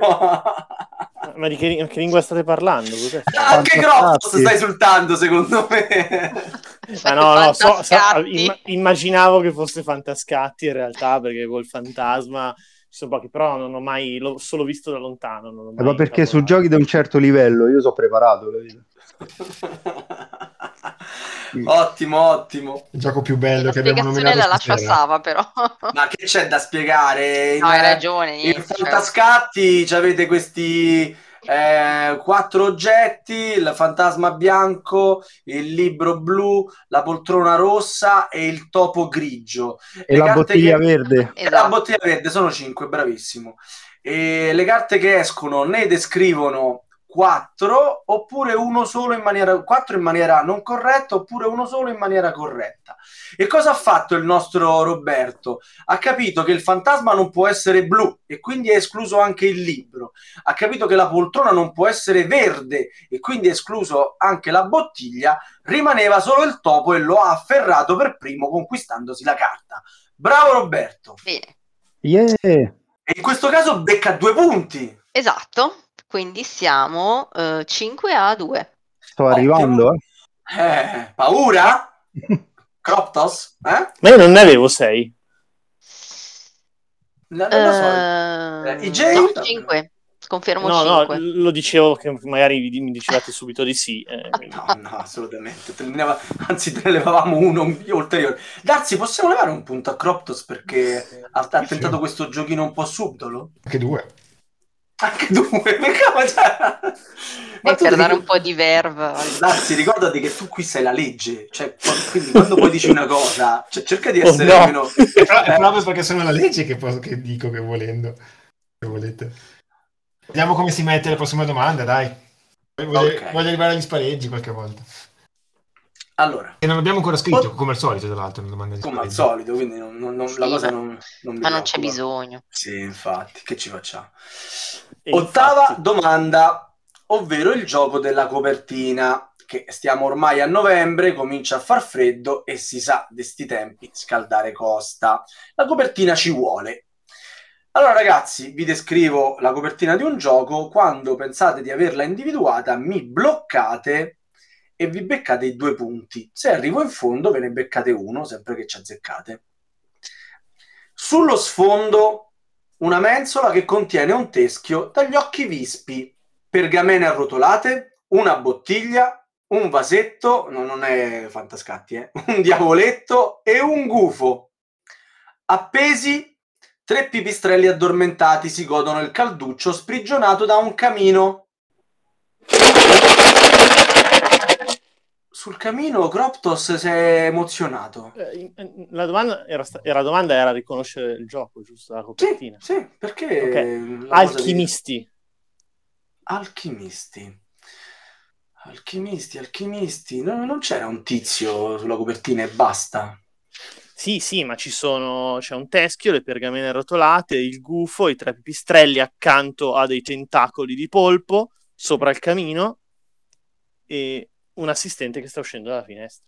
Ma di che, che lingua state parlando? Cos'è? Anche. Croptos sta esultando, secondo me. Ah, no, no, so- so- imma- immaginavo che fosse Fantascatti in realtà, perché col fantasma sono pochi, però non ho mai, l'ho solo visto da lontano. Non ho Eh, ma perché su giochi di un certo livello io sono preparato, ottimo, ottimo. Il gioco più bello La che abbiamo spiegazione nominato la lascio a stasera. Sava, però. Ma che c'è da spiegare? No, In- hai ragione. In niente, cioè. Fantascatti avete questi eh, quattro oggetti, il fantasma bianco, il libro blu, la poltrona rossa e il topo grigio. E Le la bottiglia che- verde. E La Esatto. bottiglia verde sono cinque, bravissimo. E le carte che escono ne descrivono quattro oppure uno solo in maniera quattro in maniera non corretta oppure uno solo in maniera corretta. E cosa ha fatto il nostro Roberto? Ha capito che il fantasma non può essere blu e quindi è escluso anche il libro. Ha capito che la poltrona non può essere verde e quindi è escluso anche la bottiglia. Rimaneva solo il topo e lo ha afferrato per primo conquistandosi la carta. Bravo Roberto! Bene, Yeah. E in questo caso becca due punti. esatto. Quindi siamo eh, 5 a 2. Sto arrivando, eh. Eh, paura? Croptos? Eh? Ma io non ne avevo sei. No, non lo so. Eh, i J? no, 5. Confermo No, no, 5. lo dicevo che magari mi dicevate subito di sì. eh, No, no, assolutamente. Te ne leva- Anzi, te ne levavamo uno ulteriore. Darsi, possiamo levare un punto a Croptos perché ha, ha tentato questo giochino un po' subdolo? Anche due. Anche due, perché cioè... E tu per devi- dare un po' di verve. al- Darsi, ricordati che tu qui sei la legge, cioè, qu- quindi quando poi dici una cosa, cioè, cerca di Oh, essere no. almeno... È pro- è proprio perché sono la legge che, posso- che dico che volendo. Se volete. Vediamo come si mette la prossima domanda, dai. Voglio, Ok. voglio arrivare agli spareggi qualche volta. Allora, E non abbiamo ancora scritto, Oh. come al solito, tra l'altro, una domanda di come al spareggi. solito, quindi non- non- non- Sì, la cosa ma- non, non mi Ma non c'è bisogno. Sì, infatti, che ci facciamo? E Ottava infatti- domanda, ovvero il gioco della copertina, che stiamo ormai a novembre, comincia a far freddo e si sa, di sti tempi, scaldare costa. La copertina ci vuole. Allora ragazzi, vi descrivo la copertina di un gioco, quando pensate di averla individuata mi bloccate e vi beccate i due punti. Se arrivo in fondo ve ne beccate uno, sempre che ci azzeccate. Sullo sfondo una mensola che contiene un teschio dagli occhi vispi, pergamene arrotolate, una bottiglia, un vasetto, no, non è fantascatti, eh? un diavoletto e un gufo. Appesi Tre pipistrelli addormentati si godono il calduccio sprigionato da un camino. Sul camino Croptos si è emozionato. Eh, la domanda era, sta- era, domanda era riconoscere il gioco, giusto? La copertina. Sì, sì perché... Okay. Alchimisti. Di... Alchimisti. Alchimisti, alchimisti. No, non c'era un tizio sulla copertina e basta. Sì, sì, ma ci sono, c'è un teschio, le pergamene arrotolate, il gufo, i tre pipistrelli accanto a dei tentacoli di polpo sopra il camino e un assistente che sta uscendo dalla finestra.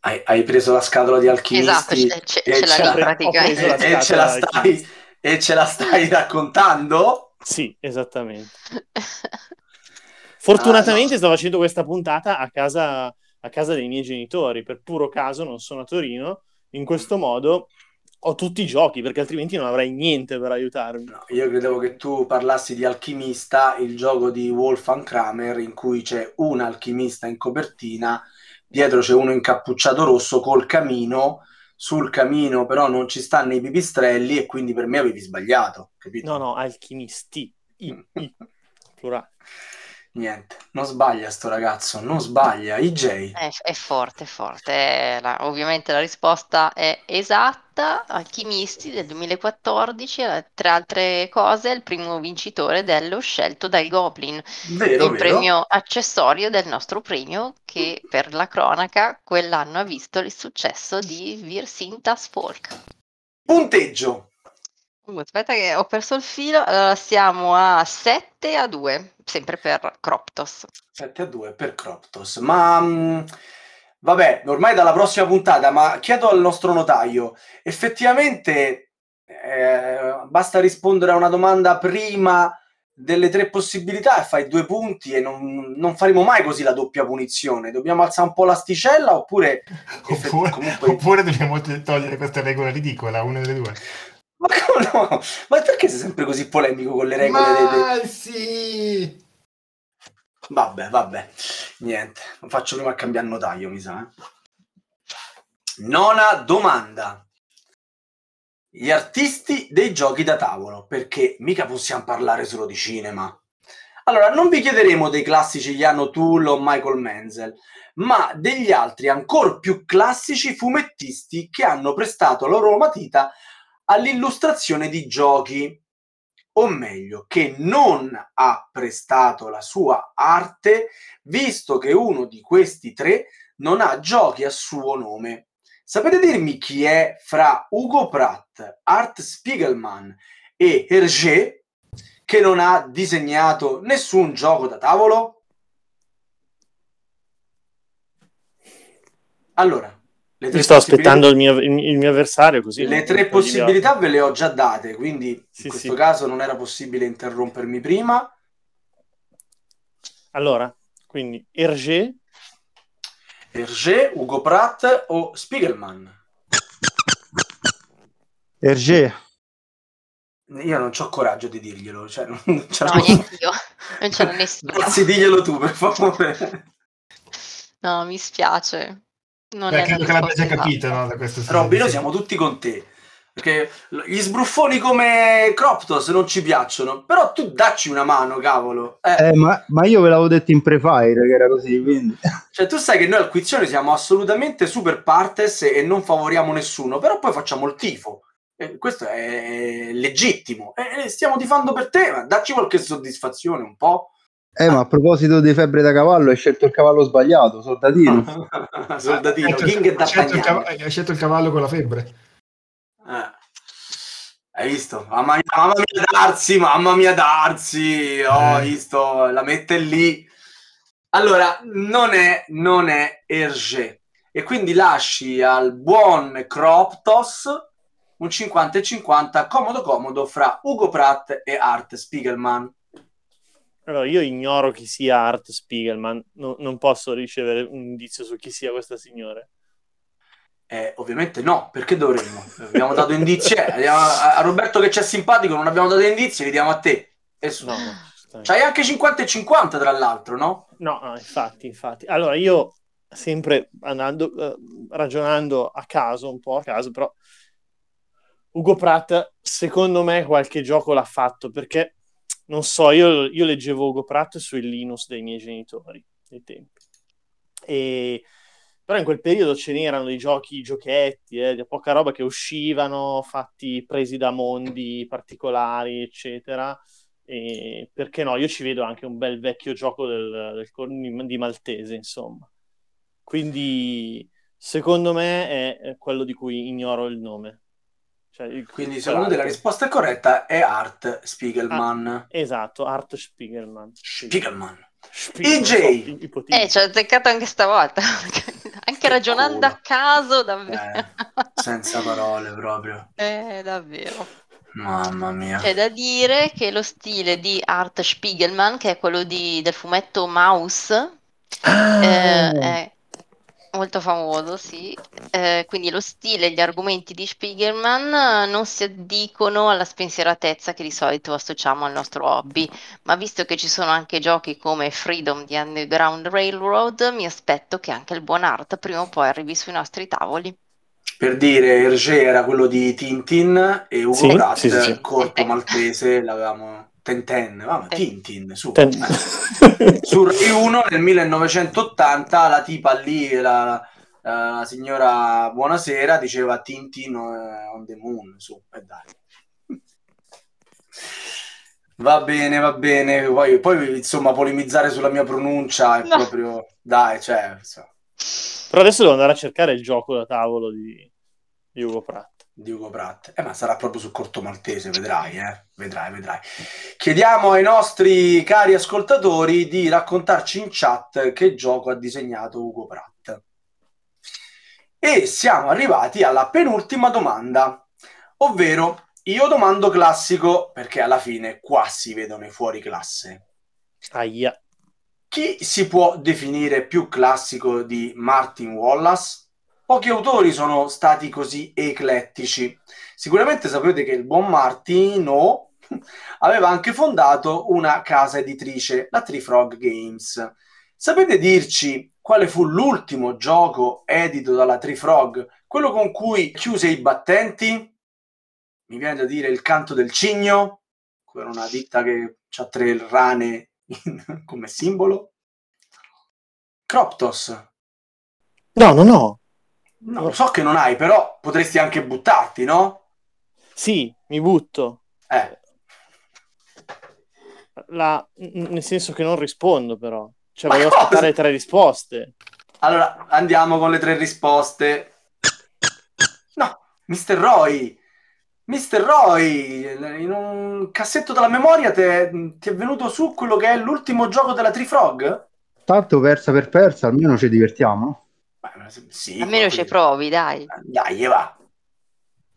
Hai, hai preso la scatola di alchimisti esatto, ce, ce, ce l'hai praticamente. E, e, ce la stai, e ce la stai raccontando? Sì, esattamente. Fortunatamente ah, no. sto facendo questa puntata a casa a casa dei miei genitori, per puro caso non sono a Torino, in questo modo ho tutti i giochi perché altrimenti non avrei niente per aiutarmi. No, io credevo che tu parlassi di Alchimista, il gioco di Wolfgang Kramer in cui c'è un alchimista in copertina, dietro c'è uno incappucciato rosso col camino, sul camino però non ci stanno i pipistrelli e quindi per me avevi sbagliato, capito? No, no, alchimisti, I, I, plurale. Niente, non sbaglia sto ragazzo, non sbaglia. IJ. È, è forte, è forte. È la, ovviamente la risposta è esatta. Alchimisti del 2014, tra altre cose, è il primo vincitore dello scelto dal Goblin. Vero, il vero. premio accessorio del nostro premio che per la cronaca quell'anno ha visto il successo di Virsintas Folk. Punteggio. Uh, aspetta che ho perso il filo. Allora siamo a 7 a 2 sempre per Croptos. 7 a 2 per Croptos. Ma mh, vabbè, ormai dalla prossima puntata, ma chiedo al nostro notaio, effettivamente eh, basta rispondere a una domanda prima delle tre possibilità e fai due punti e non, non, faremo mai così la doppia punizione. Dobbiamo alzare un po' l'asticella oppure... Oppure, comunque... oppure dobbiamo togliere questa regola ridicola, una delle due. Ma come no? Ma perché sei sempre così polemico con le regole? Ma dei... sì! Vabbè, vabbè, niente. Faccio prima a cambiare notaio, mi sa. Eh. Nona domanda. Gli artisti dei giochi da tavolo, perché mica possiamo parlare solo di cinema. Allora, non vi chiederemo dei classici Jan O'Toole o Michael Menzel, ma degli altri ancora più classici fumettisti che hanno prestato la loro matita all'illustrazione di giochi, o meglio, che non ha prestato la sua arte, visto che uno di questi tre non ha giochi a suo nome. Sapete dirmi chi è fra Ugo Pratt, Art Spiegelman e Hergé che non ha disegnato nessun gioco da tavolo? Allora, io sto aspettando il mio, il mio, avversario così. Le tre possibilità ve le ho già date, quindi sì, in questo sì. caso non era possibile interrompermi prima. Allora, quindi Hergé. Hergé, Ugo Pratt o Spiegelman? Hergé. Io non ho coraggio di dirglielo. Cioè, non no, neanche io. Non ce l'ho nessuno. Anzi, diglielo tu, per favore. No, mi spiace. Non Beh, credo che l'abbia già capito, no? Da questo Robby, noi siamo tutti con te. Perché gli sbruffoni come Croptos non ci piacciono, però tu dacci una mano, cavolo. Eh. Eh, ma, ma, io ve l'avevo detto in pre-fire che era così, quindi... Cioè, tu sai che noi al Quizione siamo assolutamente super partes e non favoriamo nessuno, però poi facciamo il tifo. Eh, questo è legittimo. Eh, stiamo tifando per te, ma dacci qualche soddisfazione un po'. Eh, ma a proposito di febbre da cavallo, hai scelto il cavallo sbagliato, soldatino. soldatino, King hai scelto, il cavallo, hai scelto il cavallo con la febbre. Eh. Hai visto? Mamma mia, mamma mia Darsi, mamma mia Darsi, oh, eh. visto, la mette lì. Allora, non è, non è Hergé. E quindi lasci al buon Croptos un 50 e 50 comodo comodo fra Ugo Pratt e Art Spiegelman. Allora, io ignoro chi sia Art Spiegelman, no- non posso ricevere un indizio su chi sia questa signora. Eh, ovviamente no, perché dovremmo? Abbiamo dato indizi eh, a, a Roberto che c'è simpatico, non abbiamo dato indizi, li diamo a te. Su- No, no, C'hai anche 50 e 50 tra l'altro, no? no, no, infatti, infatti. Allora, io sempre andando, eh, ragionando a caso, un po' a caso, però Ugo Pratt, secondo me, qualche gioco l'ha fatto, perché, non so, io, io leggevo Ugo Pratt sui Linux dei miei genitori, dei tempi. E... Però in quel periodo ce n'erano dei giochi, giochetti, eh, di poca roba che uscivano, fatti presi da mondi particolari, eccetera. E perché no? Io ci vedo anche un bel vecchio gioco del, del di Maltese, insomma. Quindi, secondo me, è quello di cui ignoro il nome. Cioè, il- Quindi secondo te la risposta corretta è Art Spiegelman. Esatto, Art Spiegelman. Spiegelman. Spiegel, EJ. so. Eh, ci ho azzeccato anche stavolta. anche Che ragionando culo. a caso, davvero. Eh, senza parole proprio. Eh, davvero. Mamma mia. C'è da dire che lo stile di Art Spiegelman, che è quello di- del fumetto Mouse, Ah! eh, è molto famoso, sì. Eh, quindi lo stile e gli argomenti di Spiegelman eh, non si addicono alla spensieratezza che di solito associamo al nostro hobby, ma visto che ci sono anche giochi come Freedom di Underground Railroad, mi aspetto che anche il buon Art prima o poi arrivi sui nostri tavoli. Per dire, Hergé era quello di Tintin e Ugo Sì, Pratt, sì, sì, sì. corto maltese, l'avevamo... Tenten, vabbè. Tintin, su. Ten-. Su Rai 1 nel 1980 la tipa lì, la, la signora Buonasera, diceva Tintin eh, on the moon, su, e dai. Va bene, va bene, poi, poi insomma polemizzare sulla mia pronuncia è No. proprio... Dai, cioè... insomma, Però adesso devo andare a cercare il gioco da tavolo di, di Ugo Pratt. Di Ugo Pratt. Eh, ma sarà proprio su corto maltese, vedrai, eh? Vedrai, vedrai. Chiediamo ai nostri cari ascoltatori di raccontarci in chat che gioco ha disegnato Ugo Pratt. E siamo arrivati alla penultima domanda, ovvero io domando classico perché alla fine qua si vedono i fuori classe. Aia. Chi si può definire più classico di Martin Wallace? Pochi autori sono stati così eclettici. Sicuramente sapete che il buon Martino aveva anche fondato una casa editrice, la Tree Frog Games. Sapete dirci quale fu l'ultimo gioco edito dalla Tree Frog? Quello con cui chiuse i battenti? Mi viene da dire il canto del cigno, è una ditta che ha tre rane in- come simbolo. Croptos. No, no, no. No, lo so che non hai, però potresti anche buttarti, no? Sì, mi butto. Eh, La- nel senso che non rispondo, però. Cioè, volevo aspettare tre risposte. allora andiamo con le tre risposte. No, Mr. Roy. Mr. Roy, in un cassetto della memoria ti è, ti è venuto su quello che è l'ultimo gioco della Tree Frog? Tanto persa per persa, almeno ci divertiamo. Beh, ma sì, Almeno ci provi, dai. Dai, va.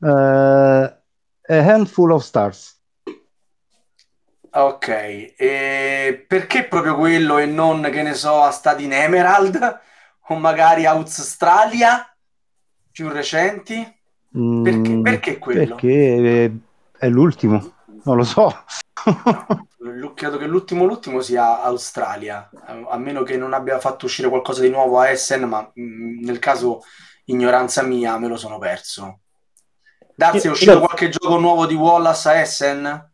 Eh, a Handful of Stars. Ok, e perché proprio quello e non, che ne so, a Stati in Emerald? O magari Australia? Più recenti? Mm, Perché, perché quello? Perché è l'ultimo, non lo so. Credo che l'ultimo l'ultimo sia Australia, a meno che non abbia fatto uscire qualcosa di nuovo a Essen, ma mm, nel caso ignoranza mia me lo sono perso. Darsi, è uscito io- qualche gioco nuovo di Wallace a Essen?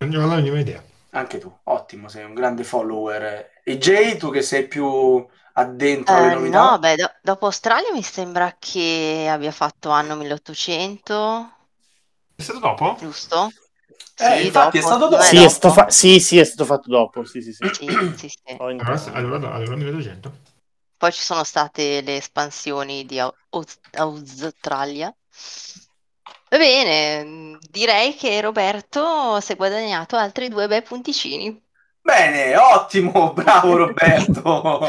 Non ho la minima idea. Anche tu, ottimo, sei un grande follower. E Jay, tu che sei più addentro alle Eh, novità? no, beh, do- dopo Australia mi sembra che abbia fatto anno 1800, È stato dopo? giusto? Eh, Sì, infatti è dopo, stato dopo. Sì, è è dopo. fa- sì, sì, è stato fatto dopo. Sì, sì, sì. Sì, sì, in- Allora, allora, allora 1200. Poi ci sono state le espansioni di Au- Aus- Australia. Va bene, mm, direi che Roberto si è guadagnato altri due bei punticini. Bene, ottimo, bravo Roberto.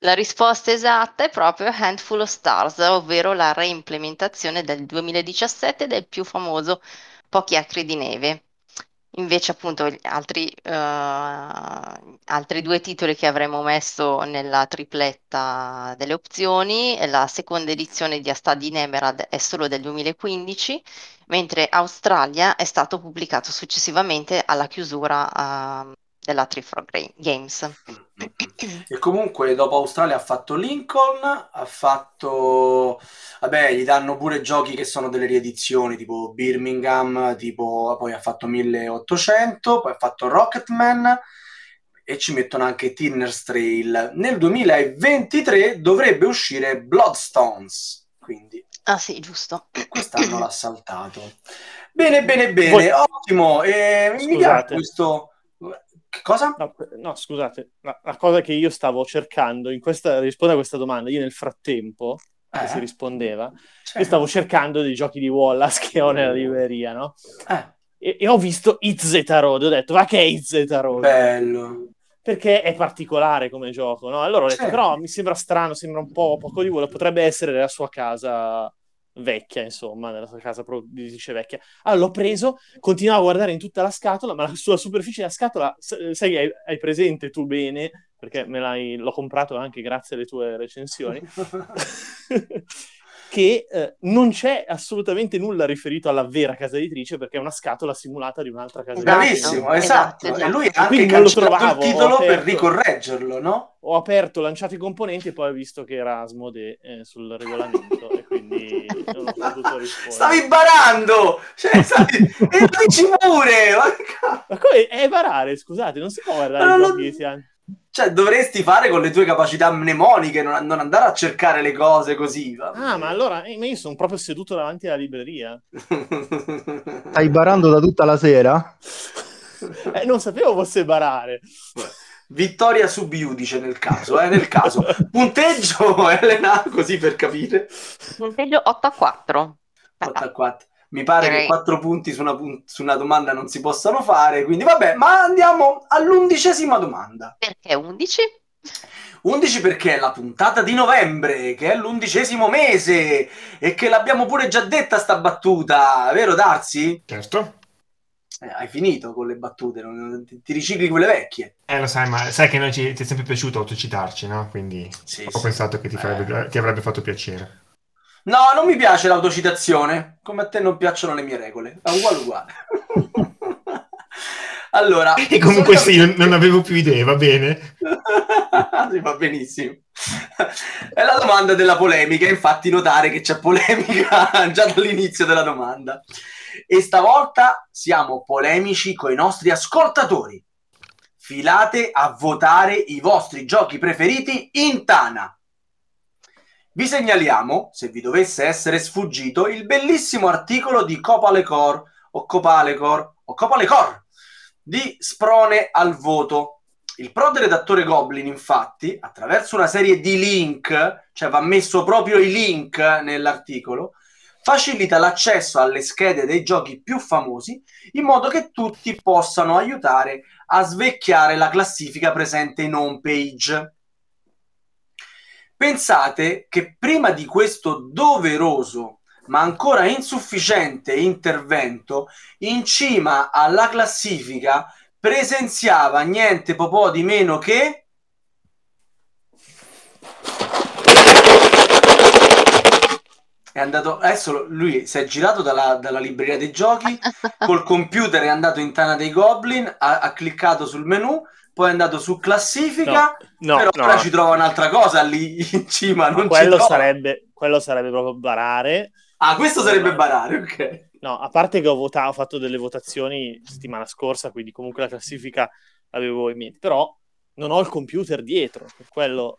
La risposta esatta è proprio Handful of Stars, ovvero la reimplementazione del 2017 del più famoso Pochi acri di neve. Invece, appunto, gli altri, eh, altri due titoli che avremmo messo nella tripletta delle opzioni, la seconda edizione di Astad in Emerald è solo del 2015, mentre Australia è stato pubblicato successivamente alla chiusura eh, della Trifrog Games. E comunque dopo Australia ha fatto Lincoln, ha fatto... Vabbè, gli danno pure giochi che sono delle riedizioni, tipo Birmingham, tipo... poi ha fatto 1800, poi ha fatto Rocketman e ci mettono anche Tinner's Trail. Nel 2023 dovrebbe uscire Bloodstones, quindi... Ah sì, giusto. Quest'anno l'ha saltato. Bene, bene, bene, Voi... ottimo. E mi piace questo cosa? No, no scusate, la, la, cosa che io stavo cercando in questa rispondere a questa domanda, io nel frattempo eh. che si rispondeva, certo. io stavo cercando dei giochi di Wallace che ho nella libreria, no? Eh. E, e, ho visto IZ Road, ho detto, ma che è IZ Road? Bello. Perché è particolare come gioco, no? Allora ho detto, certo. però mi sembra strano, sembra un po' poco di volo, potrebbe essere la sua casa vecchia, insomma, nella sua casa produttrice vecchia. Allora l'ho preso, continuavo a guardare in tutta la scatola, ma sulla superficie della scatola, sai, hai, hai presente tu bene, perché me l'hai, l'ho comprato anche grazie alle tue recensioni, che eh, non c'è assolutamente nulla riferito alla vera casa editrice perché è una scatola simulata di un'altra casa esatto, editrice. Bravissimo, esatto. esatto. E lui ha anche cancellato il titolo aperto, per ricorreggerlo, no? Ho aperto, lanciato i componenti e poi ho visto che era Asmodee eh, sul regolamento e quindi non ho potuto rispondere. Stavi barando! Cioè, stavi... e dici pure! Ma, ma come è barare, scusate, non si può guardare i giochi cioè, dovresti fare con le tue capacità mnemoniche, non, non andare a cercare le cose così. Ah, ma allora eh, io sono proprio seduto davanti alla libreria. Stai barando da tutta la sera? eh, non sapevo fosse barare. Vittoria sub iudice nel caso, eh, nel caso. Punteggio, Elena, così per capire. Punteggio 8 a 4. 8 a 4 mi pare okay. che quattro punti su una, su una, domanda non si possano fare, quindi vabbè, ma andiamo all'undicesima domanda. Perché 11? 11 perché è la puntata di novembre, che è l'undicesimo mese e che l'abbiamo pure già detta sta battuta, vero Darsi? Certo. Eh, hai finito con le battute, non, ti, ti, ricicli quelle vecchie. Eh, lo sai, ma sai che noi ci, ti è sempre piaciuto autocitarci, no? Quindi sì, ho sì. pensato che ti, farebbe, eh. ti avrebbe fatto piacere. No, non mi piace l'autocitazione. Come a te non piacciono le mie regole. È uguale uguale. allora... E comunque sì, non, non avevo più idee, va bene? sì, va benissimo. È la domanda della polemica, infatti notare che c'è polemica già dall'inizio della domanda. E stavolta siamo polemici con i nostri ascoltatori. Filate a votare i vostri giochi preferiti in Tana. Vi segnaliamo, se vi dovesse essere sfuggito, il bellissimo articolo di Copalecor o Copalecor o Copalecor di Sprone al voto. Il prode redattore Goblin, infatti, attraverso una serie di link, cioè va messo proprio i link nell'articolo, facilita l'accesso alle schede dei giochi più famosi in modo che tutti possano aiutare a svecchiare la classifica presente in home page. Pensate che prima di questo doveroso ma ancora insufficiente intervento, in cima alla classifica presenziava niente po' di meno che è andato adesso lui si è girato dalla, dalla libreria dei giochi col computer è andato in Tana dei Goblin ha, ha cliccato sul menu poi è andato su classifica, no, no, però no. ora ci trova un'altra cosa lì in cima. Non quello, sarebbe, quello sarebbe proprio barare. Ah, questo sarebbe barare, ok. No, a parte che ho, votato, ho fatto delle votazioni settimana scorsa, quindi comunque la classifica l'avevo in mente, però non ho il computer dietro, per quello...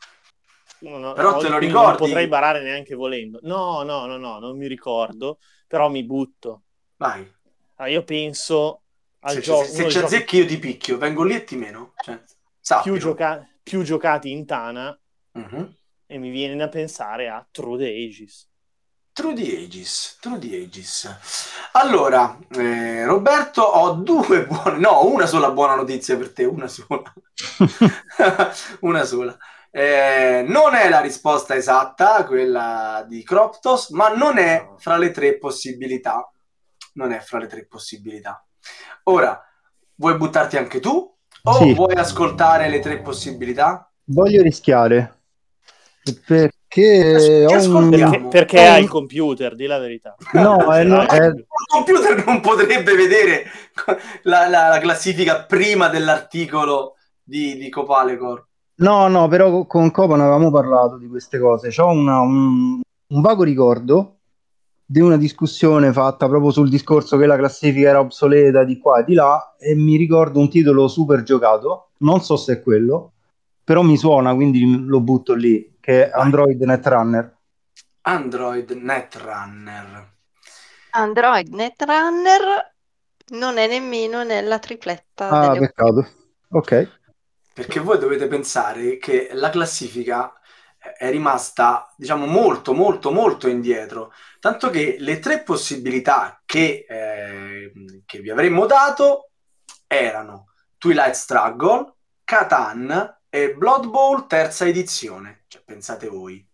Non, però te lo ricordi? Non potrei barare neanche volendo. No, no, no, no, non mi ricordo, però mi butto. Vai. Ah, io penso se, gioco. Se, se ci azzecchi io ti picchio, vengo lì e ti meno. Cioè, più, gioca- più, giocati in Tana uh-huh. e mi viene da pensare a True the Ages. True the Ages, True the Ages. Allora, eh, Roberto, ho due buone, no, una sola buona notizia per te, una sola. una sola. Eh, non è la risposta esatta, quella di Croptos, ma non è fra le tre possibilità. Non è fra le tre possibilità. Ora, vuoi buttarti anche tu? O Sì. vuoi ascoltare le tre possibilità? Voglio rischiare. Perché ho un... Perché, perché hai il computer, di la verità. No, è- Ce l'hai? è- Il computer non potrebbe vedere la, la- la classifica prima dell'articolo di, di Copalecor. No, no, però con Copa ne avevamo parlato di queste cose. C'ho una- un, un vago ricordo di una discussione fatta proprio sul discorso che la classifica era obsoleta di qua e di là e mi ricordo un titolo super giocato, non so se è quello, però mi suona, quindi lo butto lì, che è. Android Netrunner. Android Netrunner. Android Netrunner non è nemmeno nella tripletta Ah, delle peccato. Ok. Perché voi dovete pensare che la classifica è rimasta, diciamo, molto, molto, molto indietro. Tanto che le tre possibilità che, eh, che vi avremmo dato erano Twilight Struggle, Catan e Blood Bowl terza edizione. Cioè, pensate voi.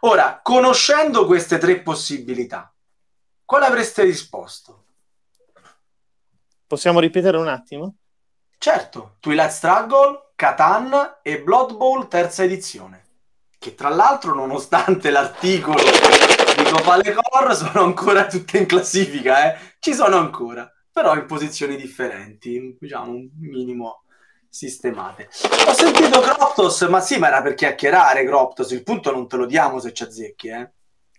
Ora, conoscendo queste tre possibilità, quale avreste risposto? Possiamo ripetere un attimo? Certo, Twilight Struggle, Catan e Blood Bowl terza edizione. Che tra l'altro, nonostante l'articolo di Copalecor, sono ancora tutte in classifica, eh? Ci sono ancora, però in posizioni differenti, diciamo un minimo sistemate. Ho sentito Croptos, ma sì, ma era per chiacchierare Croptos, il punto non te lo diamo se ci azzecchi, eh?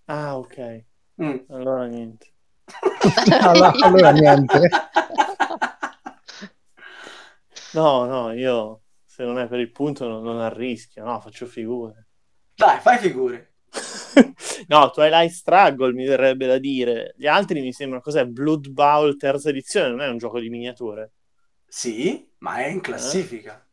Ah, ok. Mm. Allora niente. Allora, allora niente. No, no, io se non è per il punto non, non arrischio, no, faccio figure. Dai, fai figure. no, Twilight Struggle mi verrebbe da dire. Gli altri mi sembrano cos'è? Blood Bowl terza edizione, non è un gioco di miniature. Sì, ma è in classifica.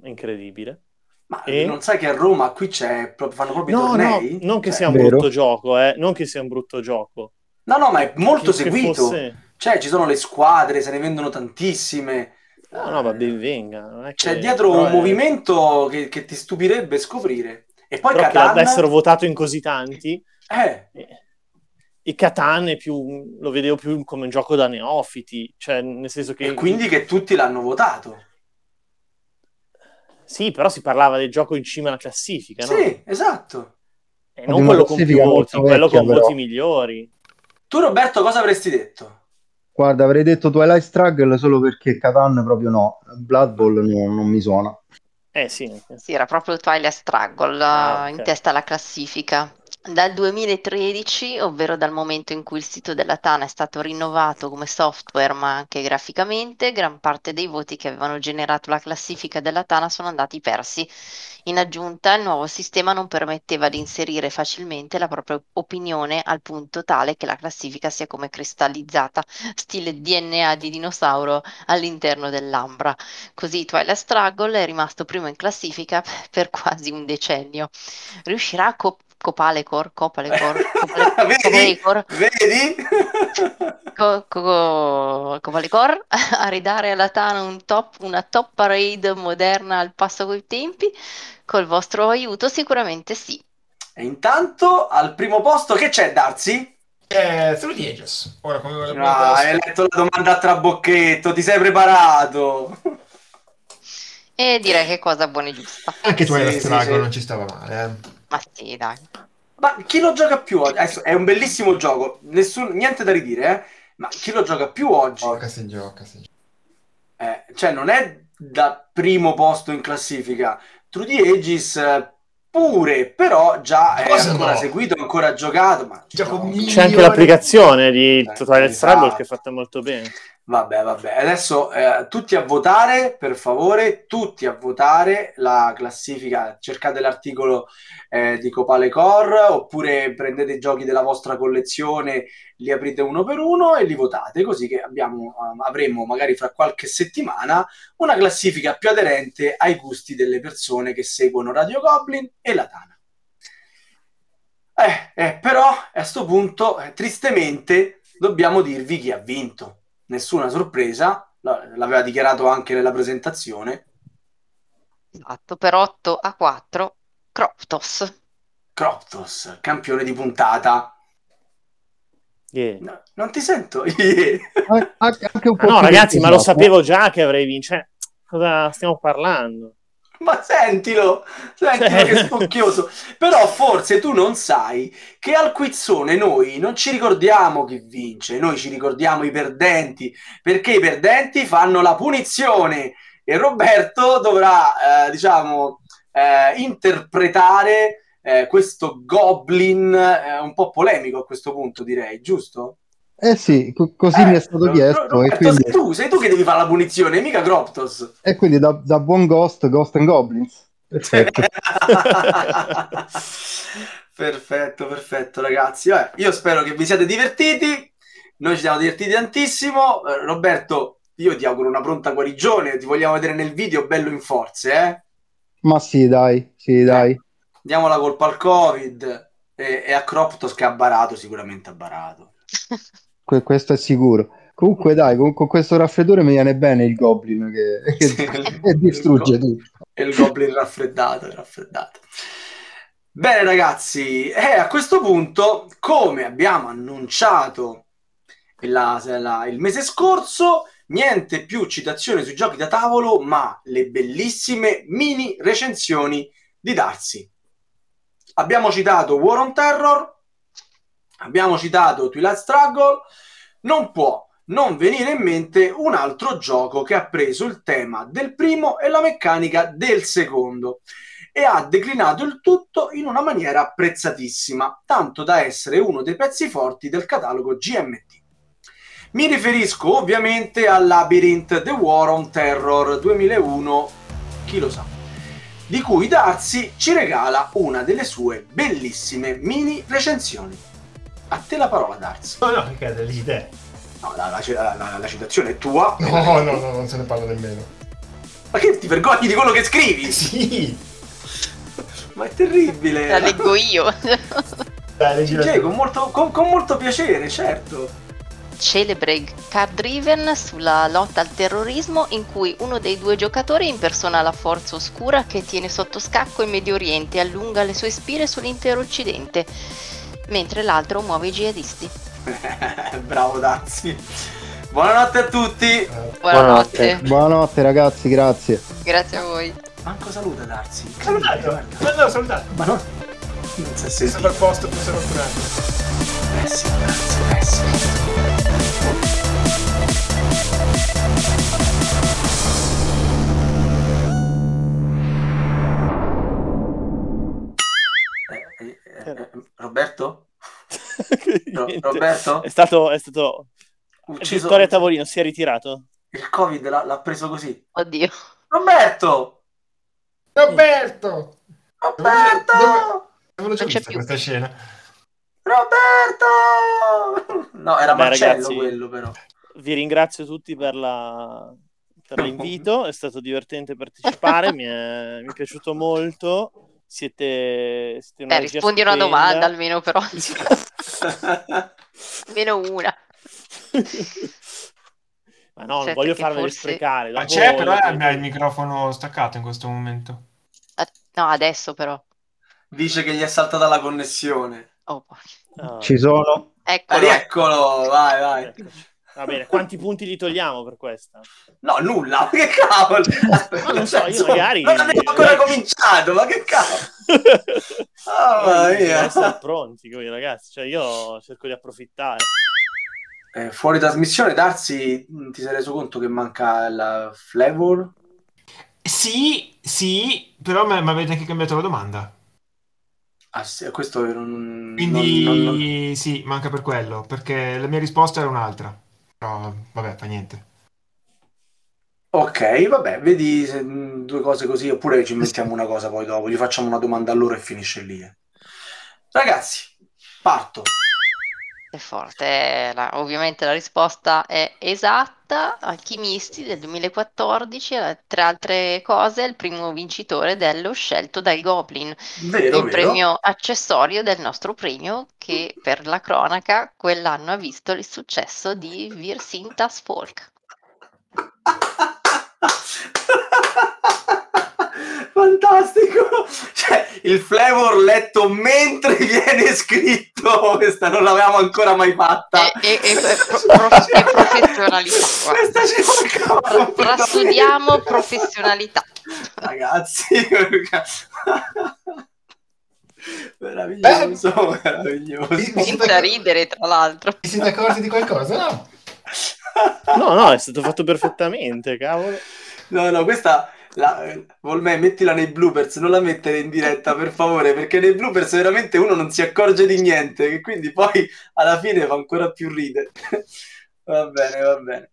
È incredibile. Ma E? non sai che a Roma qui c'è, proprio- fanno proprio i No, no, tornei? non che Cioè, sia un Vero. brutto gioco, eh. Non che sia un brutto gioco. No, no, ma è molto Che- che seguito. fosse- Cioè, ci sono le squadre, se ne vendono tantissime. No, no, va ben venga. non è C'è che- dietro però un è- movimento che, che ti stupirebbe scoprire. E poi Però che Catan... ad essere votato in così tanti. Eh, eh, E Catan è più, lo vedevo più come un gioco da neofiti, cioè nel senso che... e quindi che tutti l'hanno votato. Sì, però si parlava del gioco in cima alla classifica, no? Sì, esatto. E non quello con più voti, quello con però. voti migliori. Tu, Roberto, cosa avresti detto? Guarda, avrei detto Twilight Struggle solo perché Catan proprio no. Blood Bowl no- non mi suona. Eh sì, Sì, era proprio il Twilight Struggle Ah, eh, ok. in testa alla classifica. Dal 2013, ovvero dal momento in cui il sito della Tana è stato rinnovato come software ma anche graficamente, gran parte dei voti che avevano generato la classifica della Tana sono andati persi. In aggiunta, il nuovo sistema non permetteva di inserire facilmente la propria opinione al punto tale che la classifica sia come cristallizzata, stile DNA di dinosauro all'interno dell'ambra. Così Twilight Struggle è rimasto primo in classifica per quasi un decennio. Riuscirà Co- Copalecor, Copalecor, Vedi? Copalecor, Vedi? Co- Co- Copalecor a ridare alla Tana un top- una top parade moderna al passo coi tempi? Col vostro aiuto sicuramente sì. e intanto, al primo posto, che c'è, Darsi? Eh, Through the Ages. Ora, come Ah, hai letto la domanda a trabocchetto, ti sei preparato. E direi che cosa buona e giusta. Anche tu hai la Sì, sì, sì. non ci stava male. Eh. Ma sì, dai. Ma chi lo gioca più oggi? Adesso, è un bellissimo gioco, nessun- niente da ridire, eh? Ma chi lo gioca più oggi? Gioca, si gioca, si gioca. Eh, cioè, non è da primo posto in classifica. True the Aegis pure, però già è Cosa ancora no? seguito, ancora giocato. Ma Gioco no. migliore. C'è anche l'applicazione di Eh, Twilight esatto. Struggle che è fatta molto bene. Vabbè, vabbè. Adesso eh, tutti a votare, per favore, tutti a votare la classifica. Cercate l'articolo eh, di Copale Core oppure prendete i giochi della vostra collezione, li aprite uno per uno e li votate, così che abbiamo, eh, avremo magari fra qualche settimana una classifica più aderente ai gusti delle persone che seguono Radio Goblin e la Tana. Eh, eh, però a questo punto, eh, tristemente, dobbiamo dirvi chi ha vinto nessuna sorpresa, l'aveva dichiarato anche nella presentazione. Esatto, per 8 a 4 Croptos. Croptos, campione di puntata. Yeah. No, non ti sento? Yeah. Anche- Anche un po' Ah, no, ragazzi, ma lo sapevo già che avrei vinto. Cioè, cosa stiamo parlando? Ma sentilo, sentilo Cioè- che spocchioso. Però forse tu non sai che al quizzone noi non ci ricordiamo chi vince, noi ci ricordiamo i perdenti, perché i perdenti fanno la punizione e Roberto dovrà, eh, diciamo, eh, interpretare eh, questo goblin eh, un po' polemico a questo punto, direi, giusto? Eh sì, co- così Eh, mi è stato Ro- chiesto. Ro- e, Roberto, quindi, sei tu, sei tu che devi fare la punizione, mica Croptos. e quindi da, da buon Ghost, Ghost and Goblins. Perfetto. perfetto, perfetto, ragazzi. Vabbè, io spero che vi siate divertiti. Noi ci siamo divertiti tantissimo. Eh, Roberto, io ti auguro una pronta guarigione. Ti vogliamo vedere nel video bello in forze, eh? Ma sì, dai, sì, dai. Diamo la colpa al Covid e, e a Croptos che ha barato, sicuramente ha barato. Que- questo è sicuro. Comunque, dai, con, con questo raffreddore mi viene bene il Goblin che, che- Sì. che distrugge tutto. E il Goblin raffreddato, raffreddato. Bene ragazzi, e a questo punto, come abbiamo annunciato la- la- il mese scorso, niente più citazioni sui giochi da tavolo, ma le bellissime mini recensioni di Darsi. Abbiamo citato War on Terror, abbiamo citato Twilight Struggle, non può non venire in mente un altro gioco che ha preso il tema del primo e la meccanica del secondo e ha declinato il tutto in una maniera apprezzatissima, tanto da essere uno dei pezzi forti del catalogo GMT. Mi riferisco ovviamente a Labyrinth The War on Terror 2001, chi lo sa, di cui Darsi ci regala una delle sue bellissime mini recensioni. A te la parola, Darsi. No, no, che è lì te. No, la, la- la- la citazione è tua. No, no, no, non se ne parla nemmeno. Ma che ti vergogni di quello che scrivi? Sì. Ma è terribile. La leggo io. Dai, Sì, con molto, con- con molto piacere, certo. Celebre card driven sulla lotta al terrorismo in cui uno dei due giocatori impersona la forza oscura che tiene sotto scacco il Medio Oriente e allunga le sue spire sull'intero Occidente, mentre l'altro muove i jihadisti. Bravo Dazzi. Buonanotte a tutti. Buonanotte. Buonanotte, ragazzi, grazie. Grazie a voi. Manco saluta Darsi. Salutato. Ma no, salutato. Ma no. Non si è Sei sentito. al posto, tu sei fortunato. Pessimo, Darsi, pessimo. Eh, eh, eh, Roberto? Ro- Niente. Roberto? È stato, è stato... Ucciso Vittoria Tavolino si è ritirato? il covid l'ha, l'ha preso così Oddio. Roberto Roberto! Roberto Dove già Non c'è questa scena? Roberto no era Vabbè, Marcello ragazzi. quello però Vi ringrazio tutti per, la- per l'invito, è stato divertente partecipare, mi è, mi è piaciuto molto. Siete, siete una Eh, rispondi a una stupenda. domanda almeno però. almeno una. Ma no, non Certo voglio che farveli forse- sprecare. Ma c'è, però ha il microfono staccato in questo momento. Ah, No, adesso però. dice che gli è saltata la connessione Oh, Ah, Ci sono. eccolo. rieccolo vai vai eccoci. Va bene, quanti punti gli togliamo per questa? no nulla che cavolo Ma non so, io magari- non abbiamo ancora cominciato ma che cavolo oh, mia essere pronti, voi ragazzi. Cioè, io cerco di approfittare. Eh, fuori trasmissione Darsi mh, ti sei reso conto che manca il flavor Sì, sì, però mi mi avete anche cambiato la domanda. ah, sì, questo non, Quindi non- non- non- sì, manca per quello, perché la mia risposta era un'altra. Però vabbè, fa niente. Ok, vabbè, vedi se, mh, due cose così, oppure ci mettiamo una cosa poi dopo, gli facciamo una domanda a loro e finisce lì. eh. Ragazzi, parto. È forte. eh, la- ovviamente la risposta è esatta. Alchimisti del 2014, eh, tra altre cose, è il primo vincitore dello scelto dal Goblin, Vero, il vero. premio accessorio del nostro premio che per la cronaca quell'anno ha visto il successo di Virsintas Folk. fantastico! Cioè, il flavor letto mentre viene scritto, questa non l'avevamo ancora mai fatta. E, e, e, pro- pro- e professionalità. Questa ci mancava Tra- completamente. Trasudiamo professionalità. Ragazzi, meraviglioso, meraviglioso. Mi- mi Senza ridere, tra l'altro. Vi siete accorti di qualcosa? No. No, no, è stato fatto perfettamente, cavolo. No, no, questa la, Volmè, mettila nei bloopers, non la mettere in diretta per favore, perché nei bloopers veramente uno non si accorge di niente, che quindi poi alla fine fa ancora più ridere. Va bene, va bene.